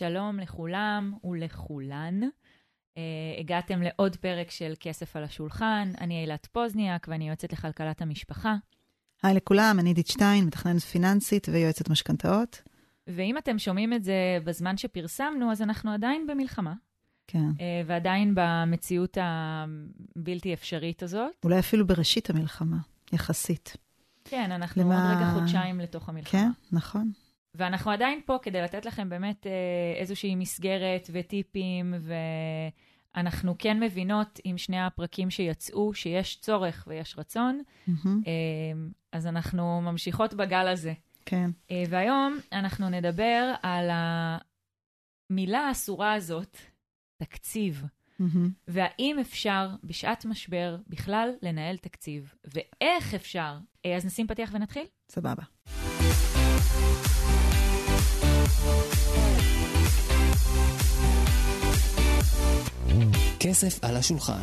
שלום לכולם ולכולן. Uh, הגעתם לעוד פרק של כסף על השולחן. אני אילת פוזניאק ואני יועצת לכלכלת המשפחה. היי לכולם, אני עידית שטיין, מתכננת פיננסית ויועצת משכנתאות. ואם אתם שומעים את זה בזמן שפרסמנו, אז אנחנו עדיין במלחמה. כן. Uh, ועדיין במציאות הבלתי אפשרית הזאת. אולי אפילו בראשית המלחמה, יחסית. כן, אנחנו למה... עוד רגע חודשיים לתוך המלחמה. כן, נכון. ואנחנו עדיין פה כדי לתת לכם באמת אה, איזושהי מסגרת וטיפים, ואנחנו כן מבינות עם שני הפרקים שיצאו שיש צורך ויש רצון, mm-hmm. אז אנחנו ממשיכות בגל הזה. כן. אה, והיום אנחנו נדבר על המילה האסורה הזאת, תקציב. Mm-hmm. והאם אפשר בשעת משבר בכלל לנהל תקציב, ואיך אפשר. אז נשים פתיח ונתחיל? סבבה. כסף על השולחן,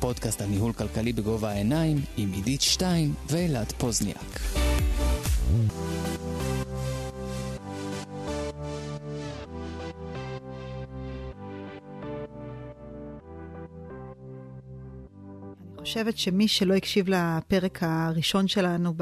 פודקאסט על ניהול כלכלי בגובה העיניים עם עידית שטיין ואילת פוזניאק. חושבת שמי שלא הקשיב לפרק הראשון שלנו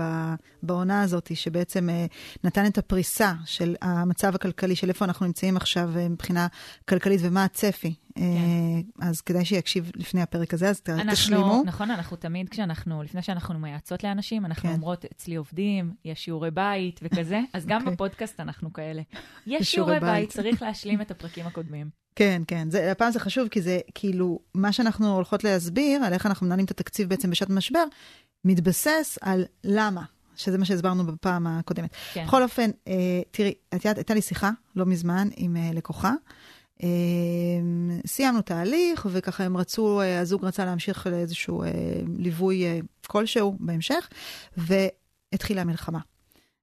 בעונה הזאת, שבעצם אה, נתן את הפריסה של המצב הכלכלי, של איפה אנחנו נמצאים עכשיו אה, מבחינה כלכלית ומה הצפי, כן. אה, אז כדאי שיקשיב לפני הפרק הזה, אז אנחנו, תשלימו. נכון, אנחנו תמיד כשאנחנו, לפני שאנחנו מייעצות לאנשים, אנחנו כן. אומרות, אצלי עובדים, יש שיעורי בית וכזה, אז גם okay. אוקיי. בפודקאסט אנחנו כאלה. יש שיעורי בית, בית, צריך להשלים את הפרקים הקודמים. כן, כן. זה, הפעם זה חשוב, כי זה כאילו, מה שאנחנו הולכות להסביר, על איך אנחנו מנהלים את התקציב בעצם בשעת משבר, מתבסס על למה, שזה מה שהסברנו בפעם הקודמת. כן. בכל אופן, אה, תראי, את יודעת, הייתה לי שיחה לא מזמן עם אה, לקוחה. אה, סיימנו תהליך, וככה הם רצו, אה, הזוג רצה להמשיך לאיזשהו אה, ליווי כלשהו בהמשך, והתחילה המלחמה.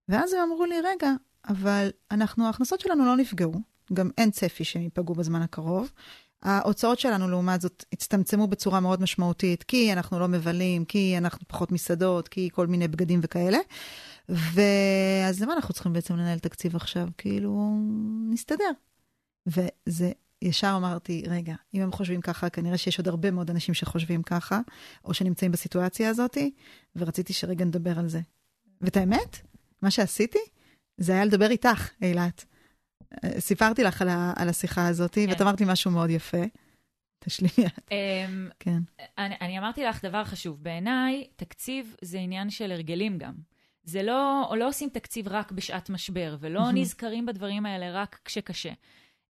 ואז הם אמרו לי, רגע, אבל אנחנו, ההכנסות שלנו לא נפגעו. גם אין צפי שהם ייפגעו בזמן הקרוב. ההוצאות שלנו, לעומת זאת, הצטמצמו בצורה מאוד משמעותית, כי אנחנו לא מבלים, כי אנחנו פחות מסעדות, כי כל מיני בגדים וכאלה. ואז למה אנחנו צריכים בעצם לנהל תקציב עכשיו? כאילו, נסתדר. וזה, ישר אמרתי, רגע, אם הם חושבים ככה, כנראה שיש עוד הרבה מאוד אנשים שחושבים ככה, או שנמצאים בסיטואציה הזאת, ורציתי שרגע נדבר על זה. ואת האמת, מה שעשיתי, זה היה לדבר איתך, אילת. סיפרתי לך על, ה, על השיחה הזאת, כן. ואת אמרת לי משהו מאוד יפה. תשלימי את. אמ, כן. אני, אני אמרתי לך דבר חשוב. בעיניי, תקציב זה עניין של הרגלים גם. זה לא, או לא עושים תקציב רק בשעת משבר, ולא נזכרים בדברים האלה רק כשקשה.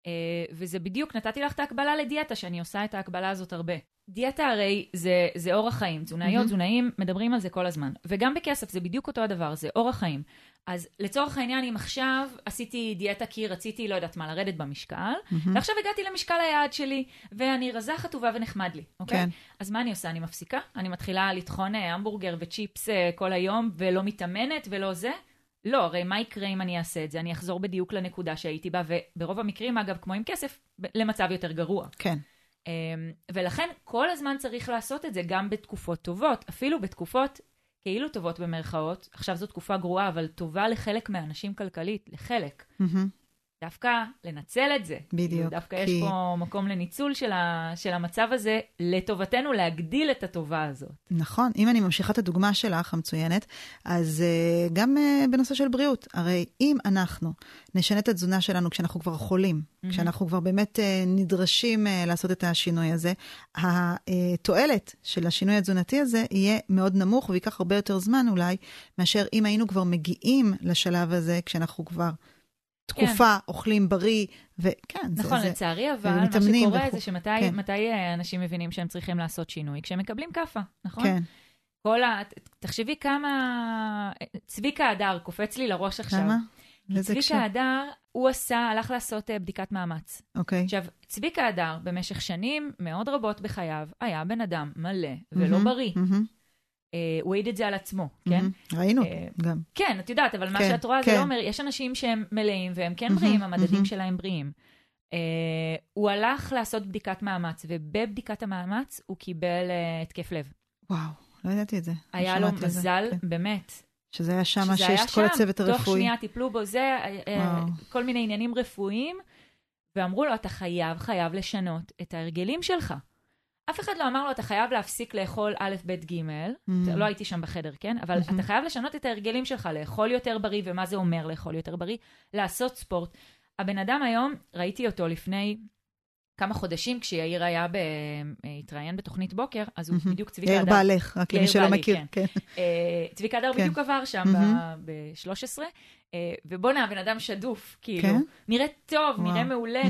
Uh, וזה בדיוק, נתתי לך את ההקבלה לדיאטה, שאני עושה את ההקבלה הזאת הרבה. דיאטה הרי זה, זה אורח חיים, תזונאיות, mm-hmm. תזונאים, מדברים על זה כל הזמן. וגם בכסף זה בדיוק אותו הדבר, זה אורח חיים. אז לצורך העניין, אם עכשיו עשיתי דיאטה כי רציתי, לא יודעת מה, לרדת במשקל, mm-hmm. ועכשיו הגעתי למשקל היעד שלי, ואני רזה חטובה ונחמד לי, אוקיי? כן. אז מה אני עושה? אני מפסיקה? אני מתחילה לטחון אה, המבורגר וצ'יפס אה, כל היום, ולא מתאמנת ולא זה? לא, הרי מה יקרה אם אני אעשה את זה? אני אחזור בדיוק לנקודה שהייתי בה, וברוב המקרים, אגב, כמו עם כסף, למצב יותר גרוע. כן. Um, ולכן כל הזמן צריך לעשות את זה גם בתקופות טובות, אפילו בתקופות כאילו טובות במרכאות, עכשיו זו תקופה גרועה, אבל טובה לחלק מהאנשים כלכלית, לחלק. Mm-hmm. דווקא לנצל את זה. בדיוק. דווקא כי... יש פה מקום לניצול של, ה, של המצב הזה, לטובתנו להגדיל את הטובה הזאת. נכון, אם אני ממשיכה את הדוגמה שלך, המצוינת, אז uh, גם uh, בנושא של בריאות, הרי אם אנחנו נשנה את התזונה שלנו כשאנחנו כבר חולים, mm-hmm. כשאנחנו כבר באמת uh, נדרשים uh, לעשות את השינוי הזה, התועלת של השינוי התזונתי הזה יהיה מאוד נמוך וייקח הרבה יותר זמן אולי, מאשר אם היינו כבר מגיעים לשלב הזה כשאנחנו כבר... תקופה, כן. אוכלים בריא, וכן, זה... נכון, זה, לצערי, אבל מה שקורה וכו... זה שמתי כן. מתי אה, אנשים מבינים שהם צריכים לעשות שינוי? כשהם מקבלים כאפה, נכון? כן. כל ה... תחשבי כמה... צביקה הדר קופץ לי לראש עכשיו. למה? צביקה הדר, הוא עשה, הלך לעשות uh, בדיקת מאמץ. אוקיי. עכשיו, צביקה הדר, במשך שנים מאוד רבות בחייו, היה בן אדם מלא ולא mm-hmm, בריא. Mm-hmm. אה, הוא העיד את זה על עצמו, כן? ראינו, אה, גם. כן, את יודעת, אבל מה כן, שאת רואה זה כן. לא אומר, יש אנשים שהם מלאים והם כן בריאים, המדדים שלהם בריאים. אה, הוא הלך לעשות בדיקת מאמץ, ובבדיקת המאמץ הוא קיבל התקף לב. וואו, לא ידעתי את זה. היה לו מזל, כן. באמת. שזה היה שם, שיש את כל הצוות הרפואי. תוך שנייה טיפלו בו, זה, כל מיני עניינים רפואיים. ואמרו לו, אתה חייב, חייב לשנות את ההרגלים שלך. אף אחד לא אמר לו, אתה חייב להפסיק לאכול א', ב', ג', mm-hmm. לא הייתי שם בחדר, כן? אבל mm-hmm. אתה חייב לשנות את ההרגלים שלך, לאכול יותר בריא, ומה זה אומר לאכול יותר בריא? לעשות ספורט. הבן אדם היום, ראיתי אותו לפני כמה חודשים, כשיאיר היה, ב... התראיין בתוכנית בוקר, אז הוא בדיוק צביקה הדר. יאיר בעלך, רק למי שלא מכיר. כן. כן. אה, צביקה הדר בדיוק עבר שם ב-13, אה, ובואנה, הבן אדם שדוף, כאילו. כן? נראה טוב, נראה מעולה,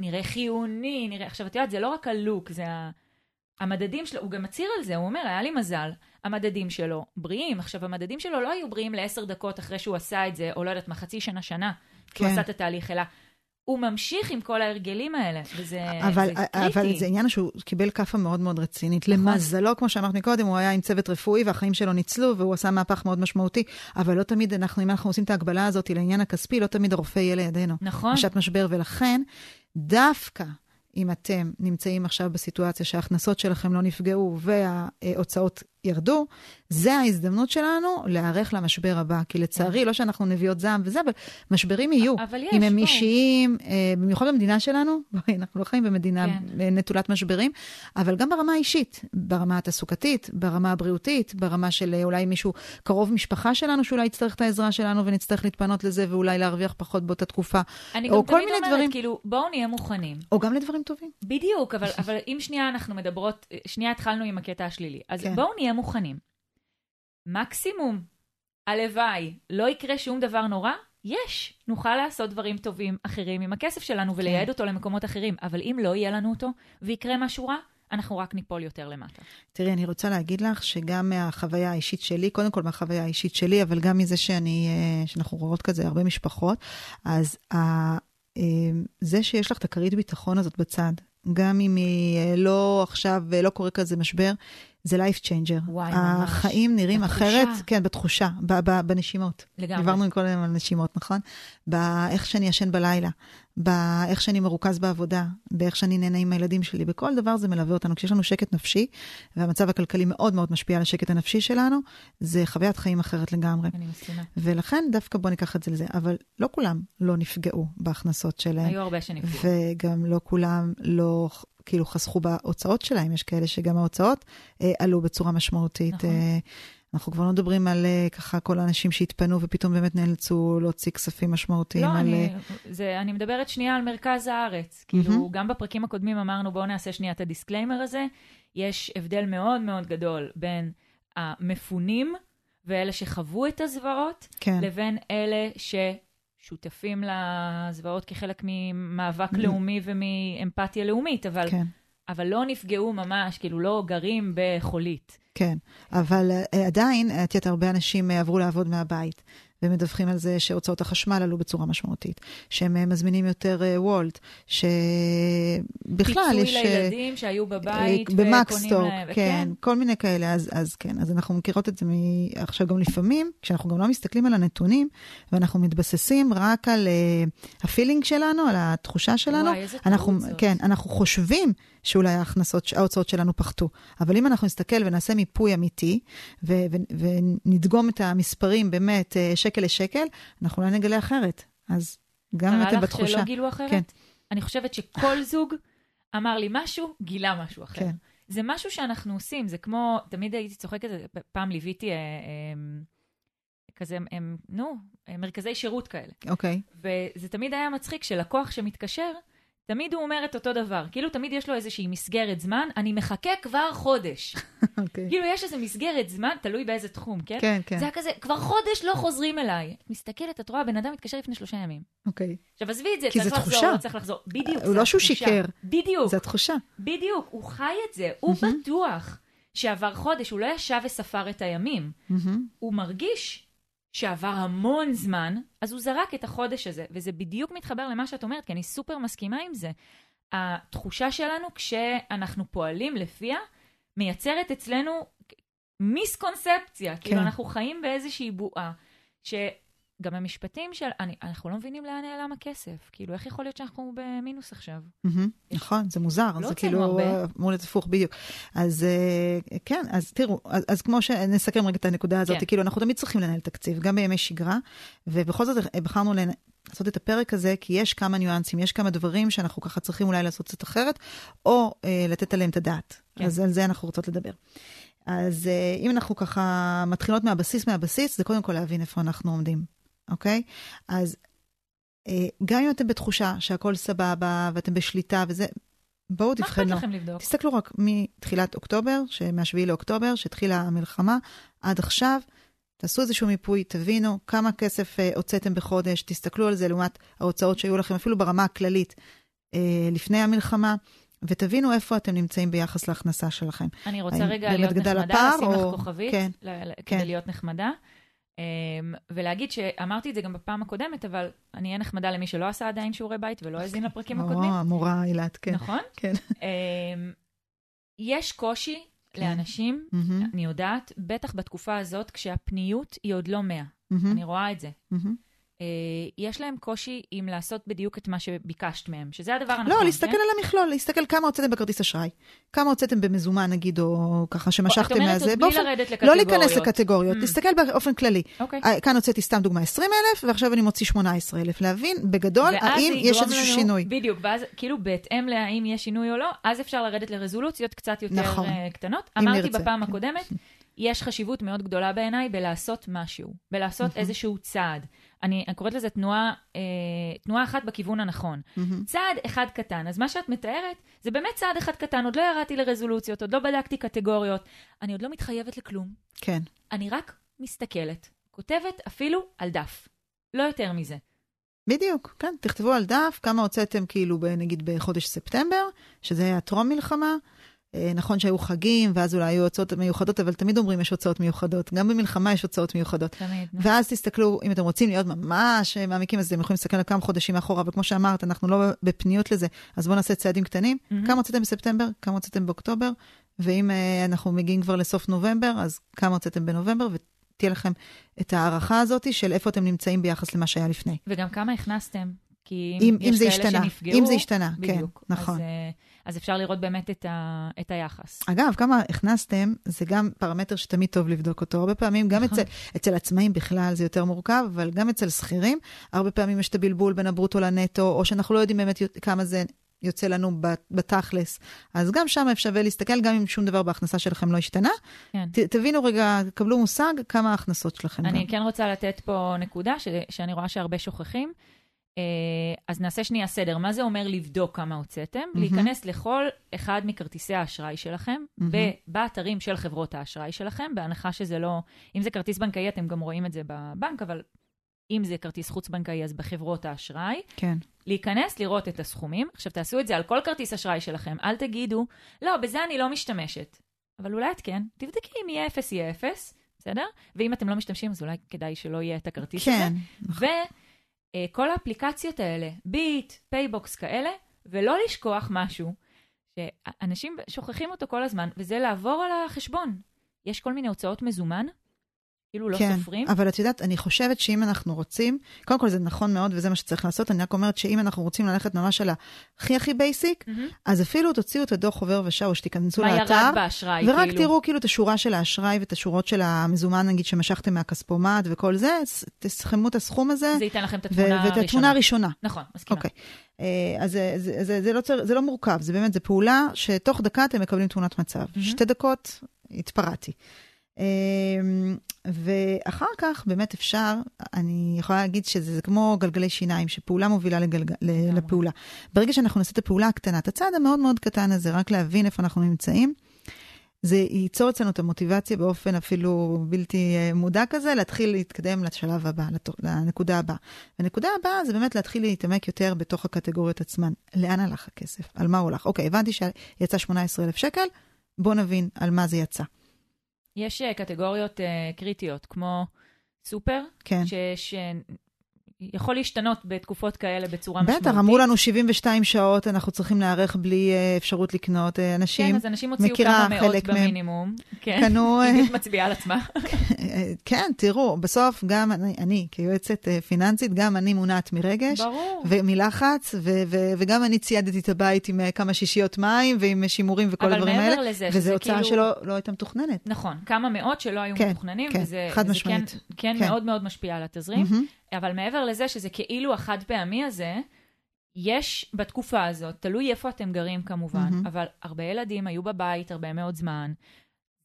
נראה חיוני, נראה... עכשיו, את יודעת, זה לא רק הלוק, זה ה... המדדים שלו, הוא גם מצהיר על זה, הוא אומר, היה לי מזל, המדדים שלו בריאים. עכשיו, המדדים שלו לא היו בריאים לעשר דקות אחרי שהוא עשה את זה, או לא יודעת מה, חצי שנה, שנה, כן. שהוא עשה את התהליך, אלא הוא ממשיך עם כל ההרגלים האלה, וזה אבל, זה קריטי. אבל זה עניין שהוא קיבל כאפה מאוד מאוד רצינית. נכון. למזלו, כמו שאמרת מקודם, הוא היה עם צוות רפואי והחיים שלו ניצלו, והוא עשה מהפך מאוד משמעותי. אבל לא תמיד אנחנו, אם אנחנו עושים את ההגבלה הזאת לעניין הכספי, לא תמיד הרופא יהיה לידינו. נכון. בשעת משבר, ולכן, דווקא אם אתם נמצאים עכשיו בסיטואציה שההכנסות שלכם לא נפגעו וההוצאות ירדו, זה ההזדמנות שלנו להיערך למשבר הבא. כי לצערי, כן. לא שאנחנו נביאות זעם וזה, אבל משברים יהיו. אבל יש, אם הם בוא. אישיים, אה, במיוחד במדינה שלנו, אנחנו לא חיים במדינה כן. נטולת משברים, אבל גם ברמה האישית, ברמה התעסוקתית, ברמה הבריאותית, ברמה של אה, אולי מישהו, קרוב משפחה שלנו, שאולי יצטרך את העזרה שלנו ונצטרך להתפנות לזה ואולי להרוויח פחות באותה תקופה. אני גם תמיד אומרת, דברים... כאילו, בואו נהיה מוכנים. או גם לדברים טובים. בדיוק, אבל, אבל אם שנייה אנחנו מדברות, שנייה התחלנו עם הקטע השלילי, אז כן. בואו נהיה מוכנים. מקסימום, הלוואי, לא יקרה שום דבר נורא, יש, נוכל לעשות דברים טובים אחרים עם הכסף שלנו ולייעד כן. אותו למקומות אחרים, אבל אם לא יהיה לנו אותו ויקרה משהו רע, אנחנו רק ניפול יותר למטה. תראי, אני רוצה להגיד לך שגם מהחוויה האישית שלי, קודם כל מהחוויה האישית שלי, אבל גם מזה שאני, אה, שאנחנו רואות כזה הרבה משפחות, אז אה, זה שיש לך את הכרית ביטחון הזאת בצד, גם אם היא אה, לא עכשיו, לא קורה כזה משבר, זה life changer. וואי, ממש. החיים נראים בתחושה. אחרת, כן, בתחושה, בנשימות. לגמרי. דיברנו קודם על נשימות, נכון? באיך שאני ישן בלילה, באיך שאני מרוכז בעבודה, באיך שאני נהנה עם הילדים שלי, בכל דבר זה מלווה אותנו. כשיש לנו שקט נפשי, והמצב הכלכלי מאוד מאוד משפיע על השקט הנפשי שלנו, זה חוויית חיים אחרת לגמרי. אני מסכימה. ולכן דווקא בוא ניקח את זה לזה. אבל לא כולם לא נפגעו בהכנסות שלהם. היו הרבה שנפגעו. וגם לא כולם לא כאילו חסכו בהוצאות שלהם, יש כאלה שגם ההוצאות אה, עלו בצורה משמעותית. נכון. אה, אנחנו כבר לא מדברים על אה, ככה כל האנשים שהתפנו ופתאום באמת נאלצו להוציא כספים משמעותיים. לא, על... אני, אה, זה, אני מדברת שנייה על מרכז הארץ. כאילו, mm-hmm. גם בפרקים הקודמים אמרנו, בואו נעשה שנייה את ה disclaimer הזה. יש הבדל מאוד מאוד גדול בין המפונים ואלה שחוו את הזוועות, כן. לבין אלה ש... שותפים לזוועות כחלק ממאבק לאומי ומאמפתיה לאומית, אבל, כן. אבל לא נפגעו ממש, כאילו לא גרים בחולית. כן, אבל uh, עדיין, את יודעת, הרבה אנשים uh, עברו לעבוד מהבית. ומדווחים על זה שהוצאות החשמל עלו בצורה משמעותית, שהם אה, מזמינים יותר uh, וולט, שבכלל יש... פיצוי לילדים שהיו בבית uh, במקסטוק, כן, כן, כל מיני כאלה, אז, אז כן, אז אנחנו מכירות את זה מ... עכשיו גם לפעמים, כשאנחנו גם לא מסתכלים על הנתונים, ואנחנו מתבססים רק על uh, הפילינג שלנו, על התחושה שלנו, וואי, איזה אנחנו, זאת. כן, אנחנו חושבים שאולי ההכנסות, ההוצאות שלנו פחתו. אבל אם אנחנו נסתכל ונעשה מיפוי אמיתי, ו- ו- ונדגום את המספרים באמת אה, שקל לשקל, אנחנו אולי נגלה אחרת. אז גם אם אתם בתחושה... קרה לך שלא גילו אחרת? כן. אני חושבת שכל זוג אמר לי משהו, גילה משהו אחר. כן. זה משהו שאנחנו עושים, זה כמו, תמיד הייתי צוחקת, פעם ליוויתי אה, אה, כזה, הם, נו, מרכזי שירות כאלה. אוקיי. וזה תמיד היה מצחיק שלקוח שמתקשר, תמיד הוא אומר את אותו דבר. כאילו, תמיד יש לו איזושהי מסגרת זמן, אני מחכה כבר חודש. Okay. אוקיי. כאילו, יש איזו מסגרת זמן, תלוי באיזה תחום, כן? כן, כן. זה היה כזה, כבר חודש לא חוזרים אליי. את מסתכלת, את רואה, בן אדם מתקשר לפני שלושה ימים. אוקיי. Okay. עכשיו, עזבי את זה, צריך לחזור, תחושה. צריך לחזור. בדיוק, הוא לא שהוא שיקר. בדיוק. זה התחושה. בדיוק, הוא חי את זה, הוא בטוח שעבר חודש, הוא לא ישב וספר את הימים. הוא מרגיש שעבר המון זמן, אז הוא זרק את החודש הזה, וזה בדיוק מתחבר למה שאת אומרת, כי אני סופר מסכימה עם זה. התחושה שלנו כשאנחנו פועלים לפיה, מייצרת אצלנו מיסקונספציה, כאילו, כן. כאילו אנחנו חיים באיזושהי בועה, ש... גם המשפטים של, אני, אנחנו לא מבינים לאן נעלם הכסף. כאילו, איך יכול להיות שאנחנו במינוס עכשיו? נכון, זה מוזר. לא זה כאילו אמור להיות הפוך, בדיוק. אז אה, כן, אז תראו, אז כמו שנסכם רגע את הנקודה הזאת, כן. כאילו, אנחנו תמיד צריכים לנהל תקציב, גם בימי שגרה, ובכל זאת בחרנו לעשות את הפרק הזה, כי יש כמה ניואנסים, יש כמה דברים שאנחנו ככה צריכים אולי לעשות קצת אחרת, או אה, לתת עליהם את הדעת. כן. אז על זה אנחנו רוצות לדבר. אז אה, אם אנחנו ככה מתחילות מהבסיס, מהבסיס, זה קודם כל להבין איפה אנחנו עומדים, אוקיי? אז אה, גם אם אתם בתחושה שהכל סבבה ואתם בשליטה וזה, בואו תבחנו. מה אכפת לכם לבדוק? תסתכלו רק מתחילת אוקטובר, מ-7 לאוקטובר, שהתחילה המלחמה, עד עכשיו. תעשו איזשהו מיפוי, תבינו כמה כסף uh, הוצאתם בחודש, תסתכלו על זה לעומת ההוצאות שהיו לכם, אפילו ברמה הכללית, uh, לפני המלחמה, ותבינו איפה אתם נמצאים ביחס להכנסה שלכם. אני רוצה רגע להיות נחמדה, הפער, לשים או... לך כוכבית, כן, כדי כן. להיות נחמדה. Um, ולהגיד שאמרתי את זה גם בפעם הקודמת, אבל אני אהיה נחמדה למי שלא עשה עדיין שיעורי בית ולא האזין לפרקים הקודמים. המורה אילת, כן. נכון? כן. Um, יש קושי כן. לאנשים. אני יודעת, בטח בתקופה הזאת, כשהפניות היא עוד לא 100. Mm-hmm. אני רואה את זה. Mm-hmm. אה, יש להם קושי עם לעשות בדיוק את מה שביקשת מהם, שזה הדבר הנכון, לא, להסתכל כן? על המכלול, להסתכל כמה הוצאתם בכרטיס אשראי, כמה הוצאתם במזומן נגיד, או ככה שמשכתם מהזה. את אומרת, בלי לרדת לקטגוריות. לא להיכנס לקטגוריות, mm. להסתכל באופן כללי. Okay. אוקיי. אה, כאן הוצאתי סתם דוגמה 20,000, ועכשיו אני מוציא 18,000. להבין בגדול האם יש איזשהו לנו, שינוי. בדיוק, ואז כאילו בהתאם להאם יש שינוי או לא, אז אפשר לרדת לרזולוציות קצת יותר נכון, uh, קטנות. אמרתי נרצה. בפעם הקודמת, יש חשיבות מאוד גדולה בעיניי בלעשות משהו, בלעשות איזשהו צעד. אני, אני קוראת לזה תנועה, אה, תנועה אחת בכיוון הנכון. Mm-hmm. צעד אחד קטן. אז מה שאת מתארת, זה באמת צעד אחד קטן. עוד לא ירדתי לרזולוציות, עוד לא בדקתי קטגוריות. אני עוד לא מתחייבת לכלום. כן. אני רק מסתכלת. כותבת אפילו על דף. לא יותר מזה. בדיוק, כן. תכתבו על דף כמה הוצאתם כאילו, נגיד בחודש ספטמבר, שזה היה טרום מלחמה. אה, נכון שהיו חגים, ואז אולי היו הוצאות מיוחדות, אבל תמיד אומרים יש הוצאות מיוחדות. גם במלחמה יש הוצאות מיוחדות. תמיד. נכון. ואז תסתכלו, אם אתם רוצים להיות ממש מעמיקים, אז אתם יכולים להסתכל על כמה חודשים אחורה, אבל כמו שאמרת, אנחנו לא בפניות לזה, אז בואו נעשה צעדים קטנים. Mm-hmm. כמה הוצאתם בספטמבר, כמה הוצאתם באוקטובר, ואם uh, אנחנו מגיעים כבר לסוף נובמבר, אז כמה הוצאתם בנובמבר, ותהיה לכם את ההערכה הזאת של איפה אתם נמצאים ביחס למה שהיה לפני. וגם כמה הכנסתם. כי אם, אם זה השתנה, שנפגעו, אם זה השתנה, כן, בדיוק. כן, נכון. אז, אה, אז אפשר לראות באמת את, ה, את היחס. אגב, כמה הכנסתם, זה גם פרמטר שתמיד טוב לבדוק אותו. הרבה פעמים, גם נכון. אצל, אצל עצמאים בכלל זה יותר מורכב, אבל גם אצל שכירים, הרבה פעמים יש את הבלבול בין הברוטו לנטו, או שאנחנו לא יודעים באמת כמה זה יוצא לנו בתכלס. אז גם שם אפשר להסתכל, גם אם שום דבר בהכנסה שלכם לא השתנה. כן. ת, תבינו רגע, קבלו מושג כמה ההכנסות שלכם. אני גם. כן רוצה לתת פה נקודה ש, שאני רואה שהרבה שוכחים. אה, אז נעשה שנייה סדר. מה זה אומר לבדוק כמה הוצאתם? Mm-hmm. להיכנס לכל אחד מכרטיסי האשראי שלכם, mm-hmm. באתרים של חברות האשראי שלכם, בהנחה שזה לא... אם זה כרטיס בנקאי, אתם גם רואים את זה בבנק, אבל אם זה כרטיס חוץ-בנקאי, אז בחברות האשראי. כן. להיכנס, לראות את הסכומים. עכשיו, תעשו את זה על כל כרטיס אשראי שלכם. אל תגידו, לא, בזה אני לא משתמשת. אבל אולי את כן. תבדקי אם יהיה אפס, יהיה אפס, בסדר? ואם אתם לא משתמשים, אז אולי כדאי שלא יהיה את הכרטיס כן. הזה. נכון. אה, כל האפליקציות האלה, ביט, PayBox כאלה, ולא לשכוח משהו שאנשים שוכחים אותו כל הזמן, וזה לעבור על החשבון. יש כל מיני הוצאות מזומן, כאילו לא כן, סופרים. אבל את יודעת, אני חושבת שאם אנחנו רוצים, קודם כל זה נכון מאוד וזה מה שצריך לעשות, אני רק אומרת שאם אנחנו רוצים ללכת ממש על הכי הכי basic, mm-hmm. אז אפילו תוציאו את הדוח עובר ושעה, או שתיכנסו לאתר. מה ירד באשראי, ורק כאילו. תראו כאילו את השורה של האשראי ואת השורות של המזומן, נגיד, שמשכתם מהכספומט וכל זה, תסכמו את הסכום הזה. זה ייתן לכם את התמונה הראשונה. ואת התמונה הראשונה. נכון, מסכימה. אוקיי. אה, אז זה, זה, זה, זה, לא, זה לא מורכב, זה באמת, זו פעולה שתוך דקה אתם מקבלים תמונת מצב. Mm-hmm. שתי דקות, התפרעתי. אמ, ואחר כך באמת אפשר, אני יכולה להגיד שזה כמו גלגלי שיניים, שפעולה מובילה לגלג... לפעולה. ברגע שאנחנו נעשה את הפעולה הקטנה, את הצעד המאוד מאוד קטן הזה, רק להבין איפה אנחנו נמצאים, זה ייצור אצלנו את המוטיבציה באופן אפילו בלתי אה, מודע כזה, להתחיל להתקדם לשלב הבא, לנקודה הבאה. והנקודה הבאה זה באמת להתחיל להתעמק יותר בתוך הקטגוריות עצמן. לאן הלך הכסף? על מה הוא הלך? אוקיי, הבנתי שיצא 18,000 שקל, בואו נבין על מה זה יצא. יש uh, קטגוריות uh, קריטיות, כמו סופר, כן. שיש יכול להשתנות בתקופות כאלה בצורה משמעותית. בטח, אמרו לנו 72 שעות, אנחנו צריכים להיערך בלי uh, אפשרות לקנות. Uh, אנשים, כן, אז אנשים הוציאו כמה מאות במינימום. כן, קנו... עידית מצביעה על עצמה. כן, תראו, בסוף גם אני, אני כיועצת פיננסית, גם אני מונעת מרגש. ברור. ומלחץ, ו- ו- וגם אני ציידתי את הבית עם כמה שישיות מים ועם שימורים וכל הדברים האלה. אבל מעבר לזה, כאילו... וזו הוצאה שלא לא הייתה מתוכננת. נכון, כמה מאות שלא היו כן, מתוכננים, כן, וזה, חד וזה כן, משמעית. כן, כן מאוד מאוד משפיע על התזרים. Mm-hmm. אבל מעבר לזה שזה כאילו החד פעמי הזה, יש בתקופה הזאת, תלוי איפה אתם גרים כמובן, mm-hmm. אבל הרבה ילדים היו בבית הרבה מאוד זמן,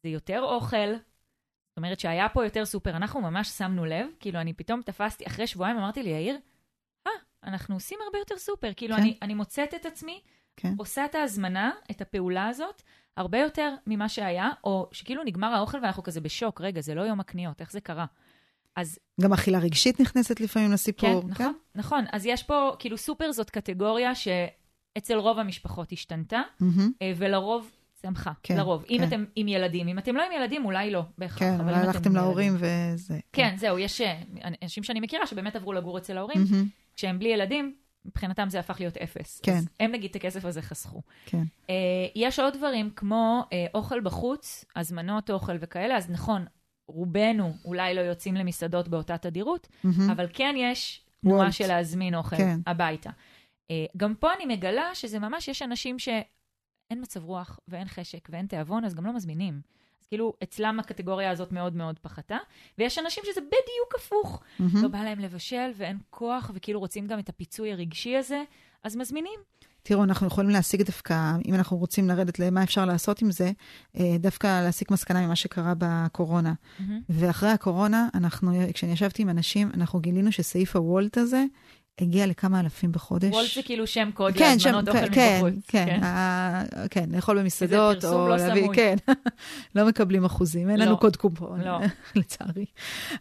זה יותר אוכל, זאת אומרת שהיה פה יותר סופר. אנחנו ממש שמנו לב, כאילו אני פתאום תפסתי, אחרי שבועיים אמרתי לי, יאיר, אה, אנחנו עושים הרבה יותר סופר. כאילו כן. אני, אני מוצאת את עצמי, כן. עושה את ההזמנה, את הפעולה הזאת, הרבה יותר ממה שהיה, או שכאילו נגמר האוכל ואנחנו כזה בשוק, רגע, זה לא יום הקניות, איך זה קרה? אז... גם אכילה רגשית נכנסת לפעמים לסיפור. כן, נכון, כן? נכון. אז יש פה, כאילו סופר זאת קטגוריה שאצל רוב המשפחות השתנתה, mm-hmm. ולרוב צמחה, כן, לרוב. כן. אם אתם עם ילדים, אם אתם לא עם ילדים, אולי לא בהכרח. כן, אולי הלכתם להורים וזה. כן, כן, זהו, יש אה, אנשים שאני מכירה שבאמת עברו לגור אצל ההורים, mm-hmm. כשהם בלי ילדים, מבחינתם זה הפך להיות אפס. כן. אז הם נגיד את הכסף הזה חסכו. כן. Uh, יש עוד דברים כמו uh, אוכל בחוץ, הזמנות אוכל וכאלה, אז נכון, רובנו אולי לא יוצאים למסעדות באותה תדירות, mm-hmm. אבל כן יש תנועה של להזמין אוכל כן. הביתה. Uh, גם פה אני מגלה שזה ממש, יש אנשים שאין מצב רוח ואין חשק ואין תיאבון, אז גם לא מזמינים. אז כאילו, אצלם הקטגוריה הזאת מאוד מאוד פחתה, ויש אנשים שזה בדיוק הפוך. Mm-hmm. לא בא להם לבשל ואין כוח, וכאילו רוצים גם את הפיצוי הרגשי הזה, אז מזמינים. תראו, אנחנו יכולים להשיג דווקא, אם אנחנו רוצים לרדת למה אפשר לעשות עם זה, אה, דווקא להסיק מסקנה ממה שקרה בקורונה. Mm-hmm. ואחרי הקורונה, אנחנו, כשאני ישבתי עם אנשים, אנחנו גילינו שסעיף הוולט הזה, הגיע לכמה אלפים בחודש. וולט זה כאילו שם קוד כן, להזמנות שם, אוכל כן, מבחוץ. כן, כן, ה... כן, לאכול במסעדות, או לא להביא, סמוי. כן. לא מקבלים אחוזים, אין לא, לנו קוד קופון, לא. לצערי.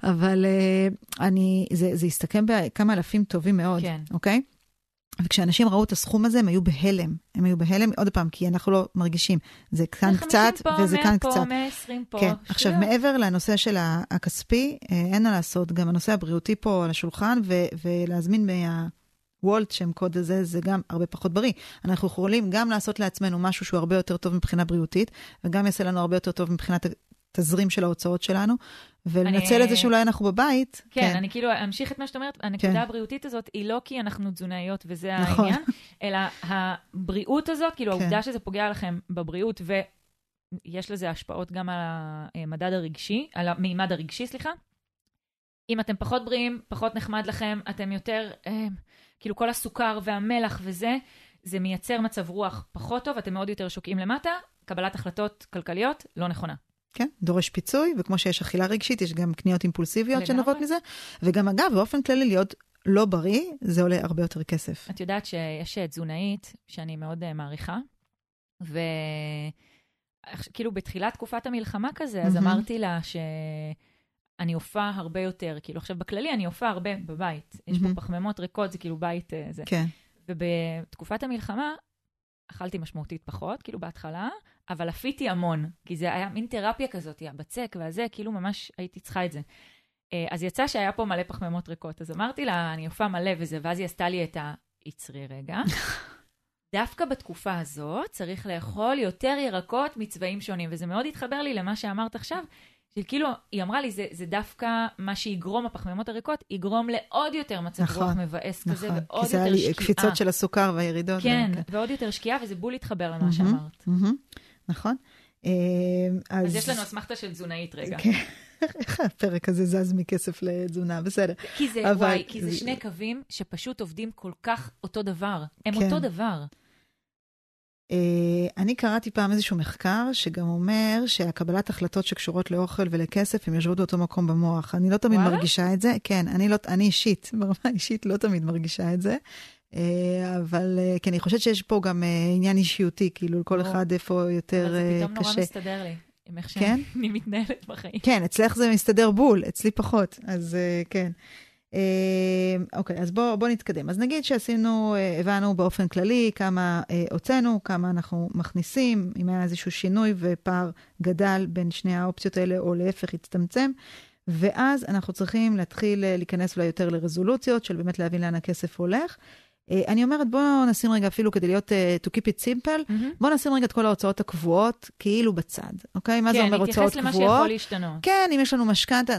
אבל uh, אני, זה, זה הסתכם בכמה אלפים טובים מאוד, כן. אוקיי? וכשאנשים ראו את הסכום הזה, הם היו בהלם. הם היו בהלם, עוד פעם, כי אנחנו לא מרגישים. זה כאן קצת, פה, וזה כאן פה, קצת. 120 פה, כן. עכשיו, מעבר לנושא של הכספי, אה, אין מה לעשות, גם הנושא הבריאותי פה על השולחן, ו- ולהזמין מה... וולט, שם קוד הזה, זה גם הרבה פחות בריא. אנחנו יכולים גם לעשות לעצמנו משהו שהוא הרבה יותר טוב מבחינה בריאותית, וגם יעשה לנו הרבה יותר טוב מבחינת התזרים של ההוצאות שלנו, ולנצל אני... את זה שאולי אנחנו בבית. כן, כן, אני כאילו אמשיך את מה שאת אומרת. הנקודה כן. הבריאותית הזאת היא לא כי אנחנו תזונאיות וזה נכון. העניין, אלא הבריאות הזאת, כאילו כן. העובדה שזה פוגע לכם בבריאות, ויש לזה השפעות גם על המדד הרגשי, על המימד הרגשי, סליחה. אם אתם פחות בריאים, פחות נחמד לכם, אתם יותר, אה, כאילו כל הסוכר והמלח וזה, זה מייצר מצב רוח פחות טוב, אתם מאוד יותר שוקעים למטה, קבלת החלטות כלכליות לא נכונה. כן, דורש פיצוי, וכמו שיש אכילה רגשית, יש גם קניות אימפולסיביות שנובעות מזה. וגם אגב, באופן כללי להיות לא בריא, זה עולה הרבה יותר כסף. את יודעת שיש תזונאית שאני מאוד uh, מעריכה, וכאילו בתחילת תקופת המלחמה כזה, אז אמרתי לה ש... אני הופעה הרבה יותר, כאילו עכשיו בכללי אני הופעה הרבה בבית. יש פה פחמימות ריקות, זה כאילו בית uh, זה. כן. ובתקופת המלחמה אכלתי משמעותית פחות, כאילו בהתחלה, אבל עפיתי המון, כי זה היה מין תרפיה כזאת, הבצק והזה, כאילו ממש הייתי צריכה את זה. אה, אז יצא שהיה פה מלא פחמימות ריקות, אז אמרתי לה, אני הופעה מלא וזה, ואז היא עשתה לי את ה... עצרי רגע. דווקא בתקופה הזאת צריך לאכול יותר ירקות מצבעים שונים, וזה מאוד התחבר לי למה שאמרת עכשיו, שכאילו, היא אמרה לי, זה, זה דווקא מה שיגרום, הפחמימות הריקות, יגרום לעוד יותר מצב נכון, רוח מבאס נכון, כזה, ועוד יותר שקיעה. כי זה היה לי קפיצות של הסוכר והירידות. כן, כן, ועוד יותר שקיעה, וזה בול התחבר למה mm-hmm, שאמרת. Mm-hmm, נכון. אה, אז... אז יש לנו אסמכתה של תזונאית רגע. כן. איך הפרק הזה זז מכסף לתזונה? בסדר. כי זה, אבל... וואי, כי זה שני קווים שפשוט עובדים כל כך אותו דבר. הם כן. אותו דבר. Uh, אני קראתי פעם איזשהו מחקר שגם אומר שהקבלת החלטות שקשורות לאוכל ולכסף, הן יושבות באותו מקום במוח. אני לא תמיד וואלה? מרגישה את זה, כן, אני, לא, אני אישית, ברמה אישית לא תמיד מרגישה את זה. Uh, אבל uh, כי אני חושבת שיש פה גם uh, עניין אישיותי, כאילו לכל אחד איפה יותר קשה. זה פתאום נורא מסתדר לי. עם איך כן? שאני מתנהלת בחיים. כן, אצלך זה מסתדר בול, אצלי פחות, אז כן. אה, אוקיי, אז בואו בוא נתקדם. אז נגיד שעשינו, אה, הבנו באופן כללי כמה אה, הוצאנו, כמה אנחנו מכניסים, אם היה איזשהו שינוי ופער גדל בין שני האופציות האלה, או להפך, הצטמצם. ואז אנחנו צריכים להתחיל להיכנס אולי יותר לרזולוציות של באמת להבין לאן הכסף הולך. אה, אני אומרת, בואו נשים רגע, אפילו כדי להיות, uh, to keep it simple, mm-hmm. בואו נשים רגע את כל ההוצאות הקבועות כאילו בצד, אוקיי? מה כן, זה אומר הוצאות קבועות? כן, נתייחס למה שיכול להשתנות. כן, אם יש לנו משכנתה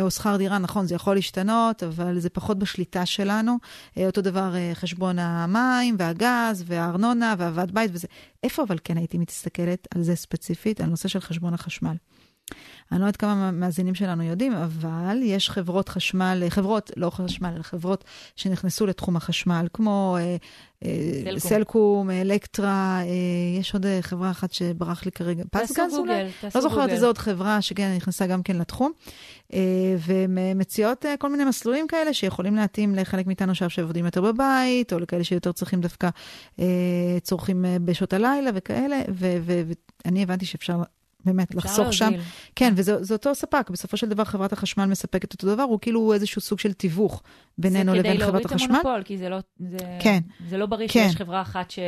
או שכר דירה, נכון, זה יכול להשתנות, אבל זה פחות בשליטה שלנו. אותו דבר חשבון המים והגז והארנונה והוועד בית וזה. איפה אבל כן הייתי מסתכלת על זה ספציפית, על נושא של חשבון החשמל? אני לא יודעת כמה מאזינים שלנו יודעים, אבל יש חברות חשמל, חברות, לא חשמל, אלא חברות שנכנסו לתחום החשמל, כמו אה, אה, סלקום, אלקטרה, אה, יש עוד חברה אחת שברח לי כרגע, פסגז אולי? לא זוכרת איזו עוד חברה שכן נכנסה גם כן לתחום. והן מציעות כל מיני מסלולים כאלה שיכולים להתאים לחלק מאיתנו עכשיו שעובדים יותר בבית, או לכאלה שיותר צריכים דווקא צורכים בשעות הלילה וכאלה, ואני הבנתי שאפשר באמת, לחסוך שם. כן, וזה אותו ספק. בסופו של דבר, חברת החשמל מספקת אותו דבר, הוא כאילו איזשהו סוג של תיווך בינינו לבין חברת החשמל. זה כדי להוריד את המונופול, כי זה לא, זה, כן. זה לא בריא כן. שיש חברה אחת ש,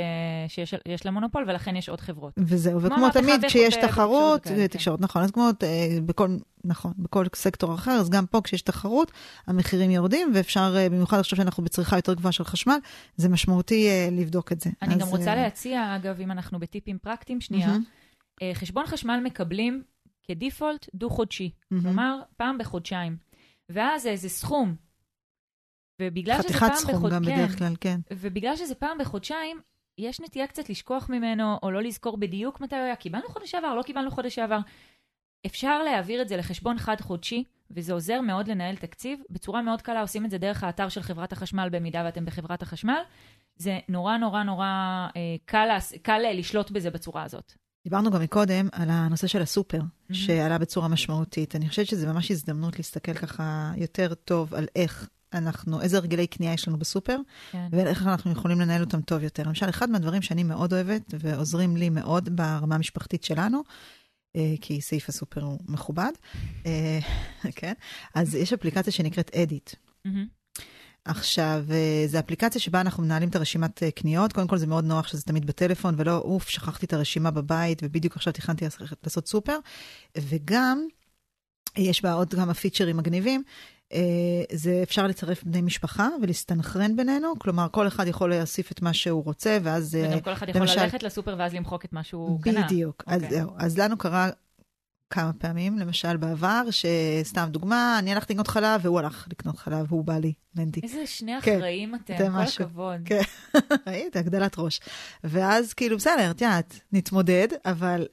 שיש לה מונופול, ולכן יש עוד חברות. וזהו, וכמו תמיד, כשיש תחרות, זה תקשורת, כן. נכון, אז כמו אה, בכל, נכון, בכל סקטור אחר, אז גם פה כשיש תחרות, המחירים יורדים, ואפשר, אה, במיוחד עכשיו שאנחנו בצריכה יותר גבוהה של חשמל, זה משמעותי אה, לבדוק את זה. אני אז, גם רוצה להציע, אגב, אם אנחנו בטיפים פרקטיים שנייה, mm-hmm. אה, חשבון חשמל מקבלים כדיפולט דו-חודשי, mm-hmm. כלומר, פעם בחודשיים. ואז זה איזה סכום. ובגלל שזה פעם בחודשיים... חתיכת סכום גם כן, בדרך כלל, כן. ובגלל שזה פעם בחודשיים, יש נטייה קצת לשכוח ממנו, או לא לזכור בדיוק מתי הוא היה. קיבלנו חודש שעבר, לא קיבלנו חודש שעבר. אפשר להעביר את זה לחשבון חד-חודשי, וזה עוזר מאוד לנהל תקציב. בצורה מאוד קלה עושים את זה דרך האתר של חברת החשמל, במידה ואתם בחברת החשמל. זה נורא נורא נורא אה, קל, קל לשלוט בזה בצורה הזאת. דיברנו גם מקודם על הנושא של הסופר, mm-hmm. שעלה בצורה משמעותית. אני חושבת שזו ממש הזדמנות להסתכל ככה יותר טוב על איך אנחנו, איזה הרגלי קנייה יש לנו בסופר, כן. ואיך אנחנו יכולים לנהל אותם טוב יותר. למשל, אחד מהדברים שאני מאוד אוהבת ועוזרים לי מאוד ברמה המשפחתית שלנו, אה, כי סעיף הסופר הוא מכובד, אה, כן? אז יש אפליקציה שנקראת אדיט. Mm-hmm. עכשיו, אה, זו אפליקציה שבה אנחנו מנהלים את הרשימת אה, קניות. קודם כל, זה מאוד נוח שזה תמיד בטלפון, ולא, אוף, שכחתי את הרשימה בבית, ובדיוק עכשיו תכננתי לעשות סופר. וגם, יש בה עוד כמה פיצ'רים מגניבים. אה, זה אפשר לצרף בני משפחה ולהסתנכרן בינינו, כלומר, כל אחד יכול להוסיף את מה שהוא רוצה, ואז... וגם כל אחד יכול למשל... ללכת לסופר ואז למחוק את מה שהוא קנה. בדיוק. Okay. אז אוקיי. אז לנו קרה כמה פעמים, למשל בעבר, שסתם דוגמה, אני הלכתי לקנות חלב והוא הלך לקנות חלב, והוא בא לי, מנדי. איזה שני כן, אחראים אתם, כל משהו. הכבוד. כן, ראית, הגדלת ראש. ואז כאילו, בסדר, את יודעת, נתמודד, אבל